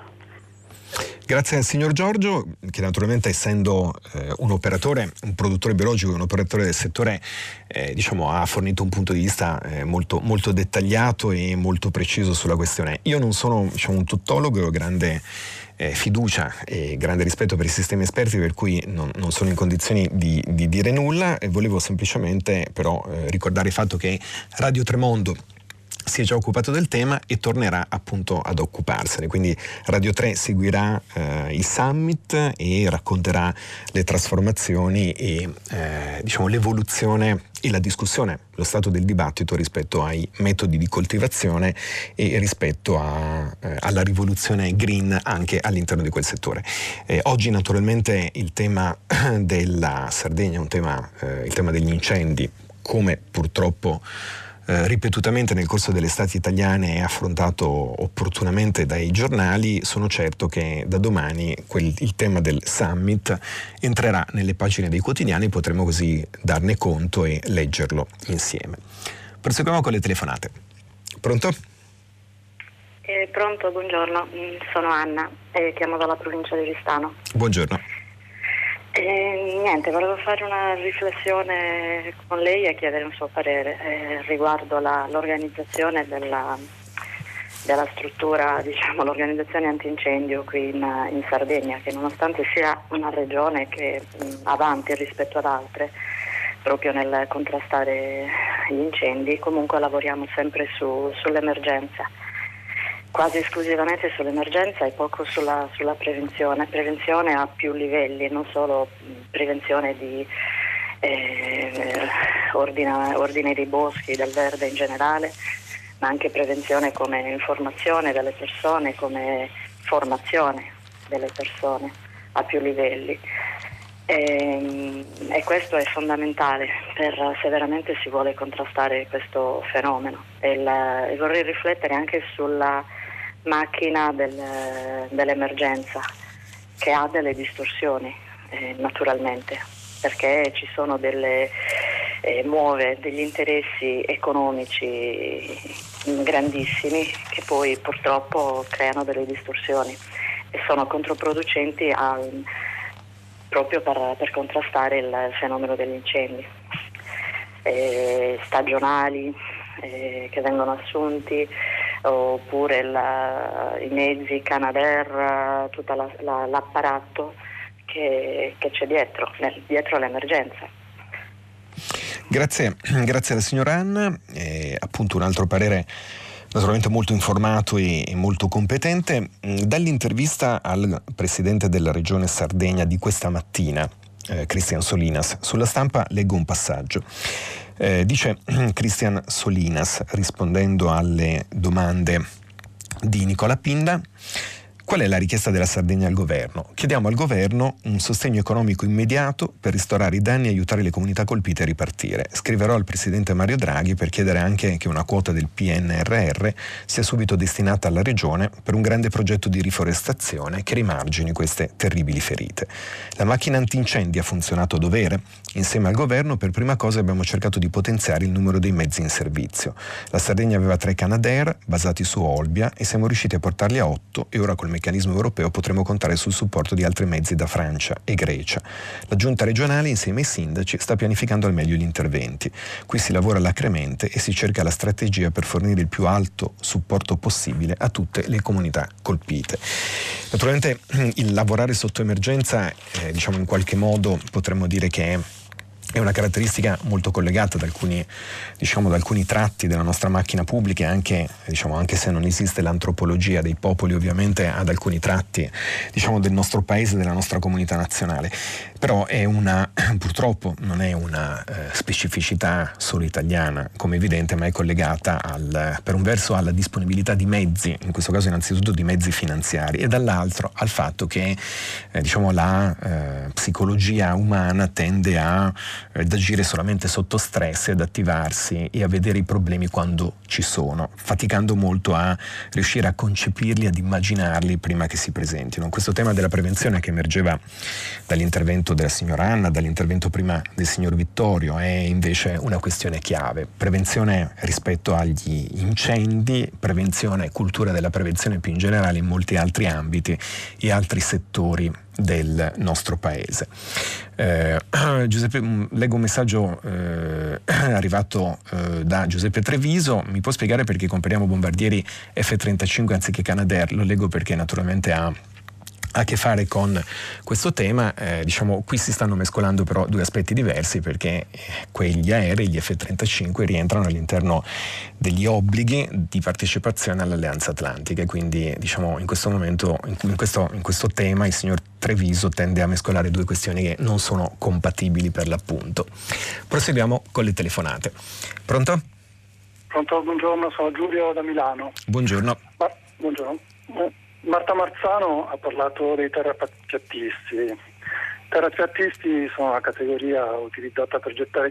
Grazie al signor Giorgio, che naturalmente essendo eh, un operatore, un produttore biologico, un operatore del settore, eh, diciamo, ha fornito un punto di vista eh, molto, molto, dettagliato e molto preciso sulla questione. Io non sono diciamo, un tuttologo, grande eh, fiducia e grande rispetto per i sistemi esperti per cui non, non sono in condizioni di, di, dire nulla e volevo semplicemente però eh, ricordare il fatto che Radio Tremondo si è già occupato del tema e tornerà appunto ad occuparsene. Quindi Radio 3 seguirà eh, il summit e racconterà le trasformazioni e eh, diciamo, l'evoluzione e la discussione, lo stato del dibattito rispetto ai metodi di coltivazione e rispetto a, eh, alla rivoluzione green anche all'interno di quel settore. Eh, oggi naturalmente il tema della Sardegna, tema, eh, il tema degli incendi, come purtroppo eh, ripetutamente nel corso delle estati italiane e affrontato opportunamente dai giornali, sono certo che da domani quel, il tema del summit entrerà nelle pagine dei quotidiani, potremo così darne conto e leggerlo insieme. Proseguiamo con le telefonate. Pronto? Eh, pronto, buongiorno, mm, sono Anna e chiamo dalla provincia di Ristano. Buongiorno. Eh, niente, volevo fare una riflessione con lei e chiedere un suo parere eh, riguardo la, l'organizzazione della, della struttura, diciamo, l'organizzazione antincendio qui in, in, Sardegna, che nonostante sia una regione che mh, avanti rispetto ad altre, proprio nel contrastare gli incendi, comunque lavoriamo sempre su, sull'emergenza quasi esclusivamente sull'emergenza e poco sulla, sulla, prevenzione. Prevenzione a più livelli, non solo prevenzione di eh, ordine, ordine dei boschi, del verde in generale, ma anche prevenzione come informazione delle persone, come formazione delle persone a più livelli. E, e, questo è fondamentale per se veramente si vuole contrastare questo fenomeno e, la, e vorrei riflettere anche sulla macchina del, dell'emergenza che ha delle distorsioni eh, naturalmente perché ci sono delle eh, muove degli interessi economici grandissimi che poi purtroppo creano delle distorsioni e sono controproducenti al, proprio per, per, contrastare il fenomeno degli incendi eh, stagionali eh, che vengono assunti oppure la, i mezzi, Canadair, tutto la, la, l'apparato che, che, c'è dietro, dietro l'emergenza. Grazie, grazie alla signora Anna. E appunto un altro parere naturalmente molto informato e, e molto competente. Dall'intervista al presidente della regione Sardegna di questa mattina, eh, Cristian Solinas, sulla stampa leggo un passaggio. Eh, dice Cristian Solinas rispondendo alle domande di Nicola Pinda. Qual è la richiesta della Sardegna al governo? Chiediamo al governo un sostegno economico immediato per ristorare i danni e aiutare le comunità colpite a ripartire. Scriverò al Presidente Mario Draghi per chiedere anche che una quota del PNRR sia subito destinata alla Regione per un grande progetto di riforestazione che rimargini queste terribili ferite. La macchina antincendi ha funzionato a dovere? Insieme al governo per prima cosa abbiamo cercato di potenziare il numero dei mezzi in servizio. La Sardegna aveva tre Canadair basati su Olbia e siamo riusciti a portarli a otto e ora col meccanismo europeo potremo contare sul supporto di altri mezzi da Francia e Grecia. La giunta regionale insieme ai sindaci sta pianificando al meglio gli interventi. Qui si lavora lacremente e si cerca la strategia per fornire il più alto supporto possibile a tutte le comunità colpite. Naturalmente il lavorare sotto emergenza, eh, diciamo in qualche modo potremmo dire che è è una caratteristica molto collegata ad alcuni, diciamo, ad alcuni tratti della nostra macchina pubblica, anche, diciamo, anche, se non esiste l'antropologia dei popoli, ovviamente ad alcuni tratti diciamo, del nostro paese, della nostra comunità nazionale. Però è una, purtroppo non è una eh, specificità solo italiana, come evidente, ma è collegata al, per un verso alla disponibilità di mezzi, in questo caso innanzitutto di mezzi finanziari, e dall'altro al fatto che eh, diciamo, la eh, psicologia umana tende a ad agire solamente sotto stress, ad attivarsi e a vedere i problemi quando ci sono, faticando molto a riuscire a concepirli, ad immaginarli prima che si presentino. Questo tema della prevenzione che emergeva dall'intervento della signora Anna, dall'intervento prima del signor Vittorio, è invece una questione chiave. Prevenzione rispetto agli incendi, prevenzione, cultura della prevenzione più in generale in molti altri ambiti e altri settori del nostro paese. Eh, Giuseppe, mm, leggo un messaggio eh, arrivato eh, da Giuseppe Treviso, mi può spiegare perché compariamo bombardieri F-35 anziché Canadair? Lo leggo perché naturalmente ha a che fare con questo tema, eh, diciamo qui si stanno mescolando però due aspetti diversi perché eh, quegli aerei, gli F-35, rientrano all'interno degli obblighi di partecipazione all'Alleanza Atlantica e quindi diciamo in questo momento, in questo, in questo tema il signor Treviso tende a mescolare due questioni che non sono compatibili per l'appunto. Proseguiamo con le telefonate. Pronto? Pronto, buongiorno, sono Giulio da Milano. Buongiorno. Ma, buongiorno. Marta Marzano ha parlato dei terrapiattisti. Terapiattisti sono una categoria utilizzata per gettare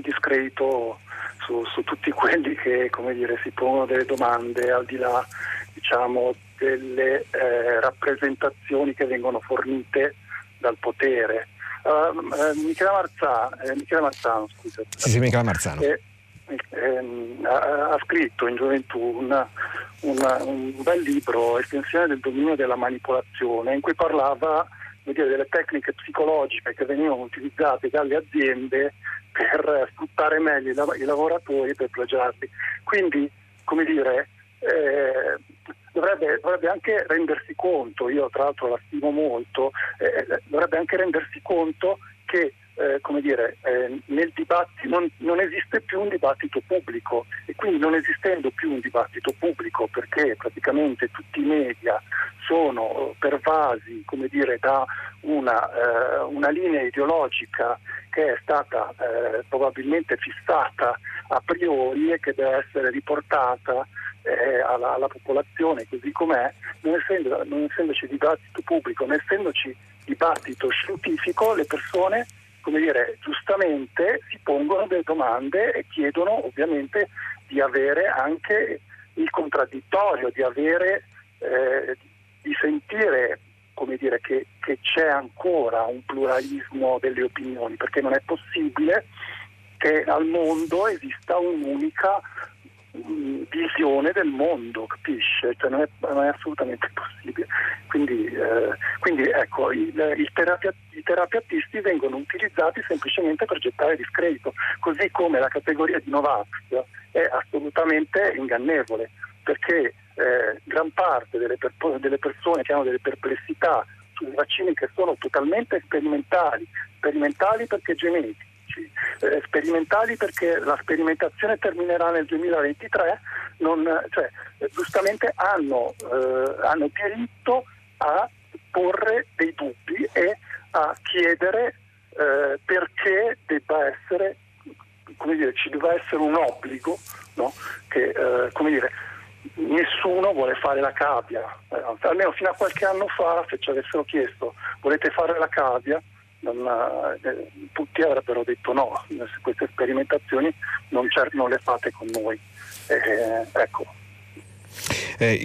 discredito su, su, tutti quelli che dire, si pongono delle domande al di là diciamo, delle eh, rappresentazioni che vengono fornite dal potere. Uh, Michele, Marzano, eh, Michele Marzano, scusa. Sì, sì, Michele Marzano. Eh, ehm, ha, ha, scritto in gioventù una, una, un bel libro, Estensione del dominio della manipolazione, in cui parlava dire, delle tecniche psicologiche che venivano utilizzate dalle aziende per sfruttare meglio i, i lavoratori per plagiarli. Quindi, come dire, eh, dovrebbe, dovrebbe, anche rendersi conto, io tra l'altro la stimo molto, eh, eh dovrebbe anche rendersi conto che eh, come dire, eh, nel dibattito non, non, esiste più un dibattito pubblico e quindi non esistendo più un dibattito pubblico perché praticamente tutti i media sono pervasi come dire, da una, eh, una, linea ideologica che è stata eh, probabilmente fissata a priori e che deve essere riportata eh, alla, alla, popolazione così com'è, non, essendo, non essendoci dibattito pubblico, non essendoci dibattito scientifico, le persone come dire, giustamente si pongono delle domande e chiedono ovviamente di avere anche il contraddittorio, di, avere, eh, di sentire dire, che, che c'è ancora un pluralismo delle opinioni, perché non è possibile che al mondo esista un'unica visione del mondo, capisce? Cioè non, è, non, è, assolutamente possibile. Quindi, eh, quindi ecco, il, il terapia, i terapiatisti vengono utilizzati semplicemente per gettare discredito, così come la categoria di Novax è assolutamente ingannevole, perché eh, gran parte delle, per, delle persone che hanno delle perplessità sui vaccini che sono totalmente sperimentali, sperimentali perché genetici, eh, sperimentali perché la sperimentazione terminerà nel 2023, non, cioè, eh, giustamente hanno, eh, hanno, diritto a porre dei dubbi e a chiedere eh, perché debba essere, come dire, ci debba essere un obbligo, no? che, eh, come dire, nessuno vuole fare la cavia, eh, almeno fino a qualche anno fa se ci avessero chiesto volete fare la cavia, non, eh, tutti avrebbero detto no, queste sperimentazioni non, non le fate con noi. Eh, ecco, eh,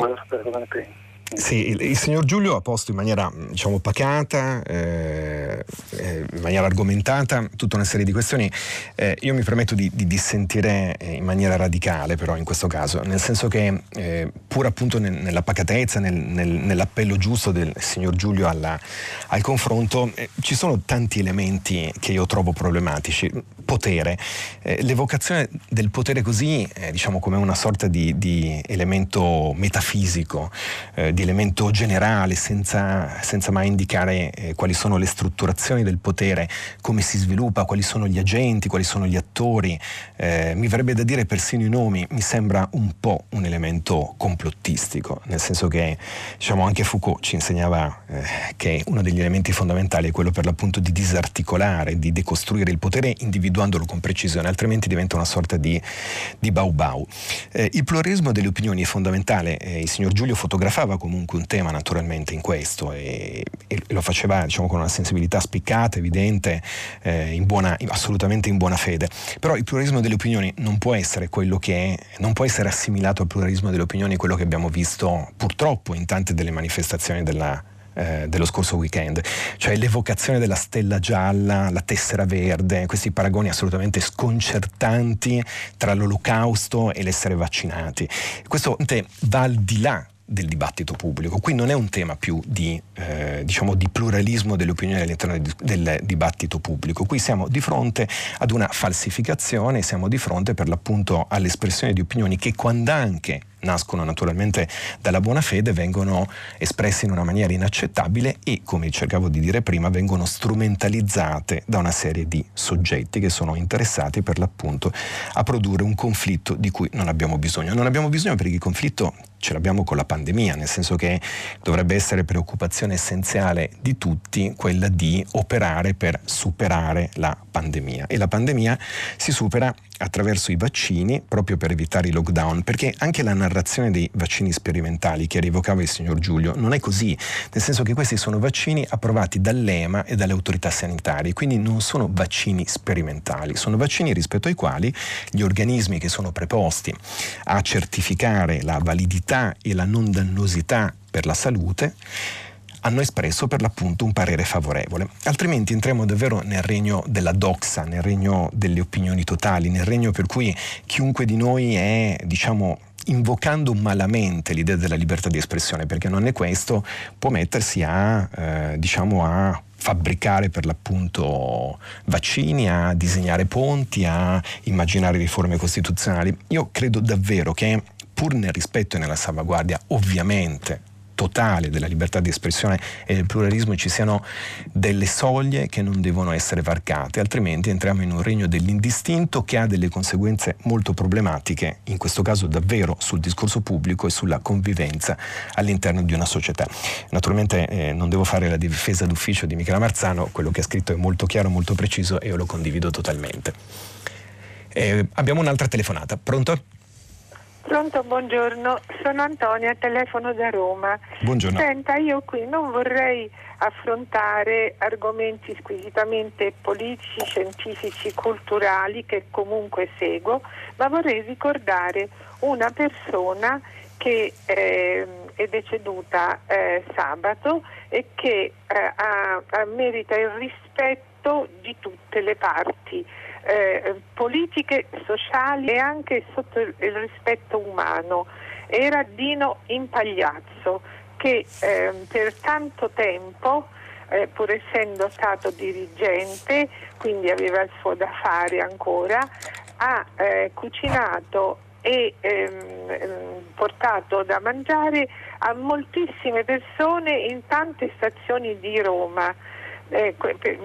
Sì, il, il, signor Giulio ha posto in maniera diciamo, pacata, eh, eh, in maniera argomentata, tutta una serie di questioni. Eh, io mi permetto di, di, dissentire eh, in maniera radicale, però, in questo caso, nel senso che, eh, pur appunto nel, nella pacatezza, nel, nel, nell'appello giusto del signor Giulio alla, al confronto, eh, ci sono tanti elementi che io trovo problematici. Potere, l'evocazione del potere così, diciamo come una sorta di, di elemento metafisico, di elemento generale senza, senza mai indicare eh, quali sono le strutturazioni del potere, come si sviluppa, quali sono gli agenti, quali sono gli attori, eh, mi verrebbe da dire persino i nomi, mi sembra un po' un elemento complottistico, nel senso che diciamo, anche Foucault ci insegnava eh, che uno degli elementi fondamentali è quello per l'appunto di disarticolare, di decostruire il potere individuandolo con precisione, altrimenti diventa una sorta di, di bau bau. Eh, il pluralismo delle opinioni è fondamentale, eh, il signor Giulio fotografava con comunque un tema naturalmente in questo e, e lo faceva diciamo, con una sensibilità spiccata, evidente, eh, in buona, assolutamente in buona fede. Però il pluralismo delle opinioni non può essere quello che è, non può essere assimilato al pluralismo delle opinioni quello che abbiamo visto purtroppo in tante delle manifestazioni della, eh, dello scorso weekend, cioè l'evocazione della stella gialla, la tessera verde, questi paragoni assolutamente sconcertanti tra l'olocausto e l'essere vaccinati. Questo va al di là del dibattito pubblico. Qui non è un tema più di, eh, diciamo, di pluralismo delle opinioni all'interno del dibattito pubblico. Qui siamo di fronte ad una falsificazione, siamo di fronte per l'appunto all'espressione di opinioni che quando anche nascono naturalmente dalla buona fede, vengono espresse in una maniera inaccettabile e, come cercavo di dire prima, vengono strumentalizzate da una serie di soggetti che sono interessati per l'appunto a produrre un conflitto di cui non abbiamo bisogno. Non abbiamo bisogno perché il conflitto ce l'abbiamo con la pandemia, nel senso che dovrebbe essere preoccupazione essenziale di tutti quella di operare per superare la pandemia e la pandemia si supera attraverso i vaccini proprio per evitare i lockdown, perché anche la narrazione dei vaccini sperimentali che rievocava il signor Giulio non è così, nel senso che questi sono vaccini approvati dall'EMA e dalle autorità sanitarie, quindi non sono vaccini sperimentali, sono vaccini rispetto ai quali gli organismi che sono preposti a certificare la validità e la non dannosità per la salute hanno espresso per l'appunto un parere favorevole. Altrimenti entriamo davvero nel regno della doxa, nel regno delle opinioni totali, nel regno per cui chiunque di noi è, diciamo, invocando malamente l'idea della libertà di espressione, perché non è questo, può mettersi a, eh, diciamo, a fabbricare per l'appunto vaccini, a disegnare ponti, a immaginare riforme costituzionali. Io credo davvero che pur nel rispetto e nella salvaguardia ovviamente totale della libertà di espressione e del pluralismo ci siano delle soglie che non devono essere varcate, altrimenti entriamo in un regno dell'indistinto che ha delle conseguenze molto problematiche, in questo caso davvero sul discorso pubblico e sulla convivenza all'interno di una società. Naturalmente eh, non devo fare la difesa d'ufficio di Michela Marzano, quello che ha scritto è molto chiaro, molto preciso e io lo condivido totalmente. Eh, abbiamo un'altra telefonata, pronto? Pronto, buongiorno, sono Antonia, telefono da Roma. Buongiorno. Senta, io qui non vorrei affrontare argomenti squisitamente politici, scientifici, culturali che comunque seguo, ma vorrei ricordare una persona che eh, è deceduta eh, sabato e che eh, ha, merita il rispetto di tutte le parti eh, politiche, sociali e anche sotto il rispetto umano. Era Dino Impagliazzo che eh, per tanto tempo, eh, pur essendo stato dirigente, quindi aveva il suo da fare ancora, ha eh, cucinato e ehm, ehm, portato da mangiare a moltissime persone in tante stazioni di Roma eh,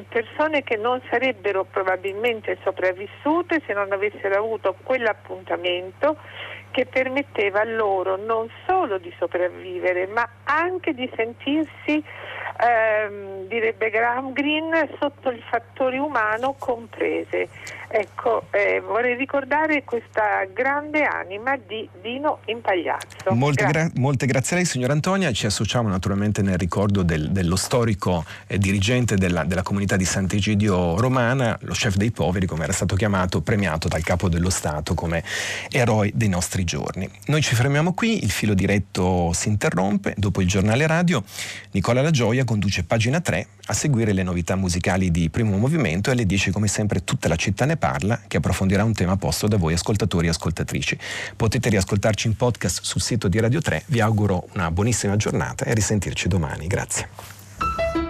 persone che non sarebbero probabilmente sopravvissute se non avessero avuto quell'appuntamento che permetteva loro non solo di sopravvivere ma anche di sentirsi, ehm, direbbe Graham Greene, sotto il fattore umano comprese. Ecco, eh, vorrei ricordare questa grande anima di Dino Impagliazzo. Molte, gra- molte, grazie a lei signora Antonia, ci associamo naturalmente nel ricordo del, dello storico eh, dirigente della, della, comunità di Sant'Egidio romana, lo chef dei poveri come era stato chiamato, premiato dal capo dello Stato come eroe dei nostri giorni. Noi ci fermiamo qui, il filo diretto si interrompe, dopo il giornale radio Nicola La Gioia conduce pagina 3 a seguire le novità musicali di primo movimento e alle 10 come sempre tutta la città ne parla che approfondirà un tema posto da voi ascoltatori e ascoltatrici. Potete riascoltarci in podcast sul sito di Radio 3, vi auguro una buonissima giornata e a risentirci domani. Grazie.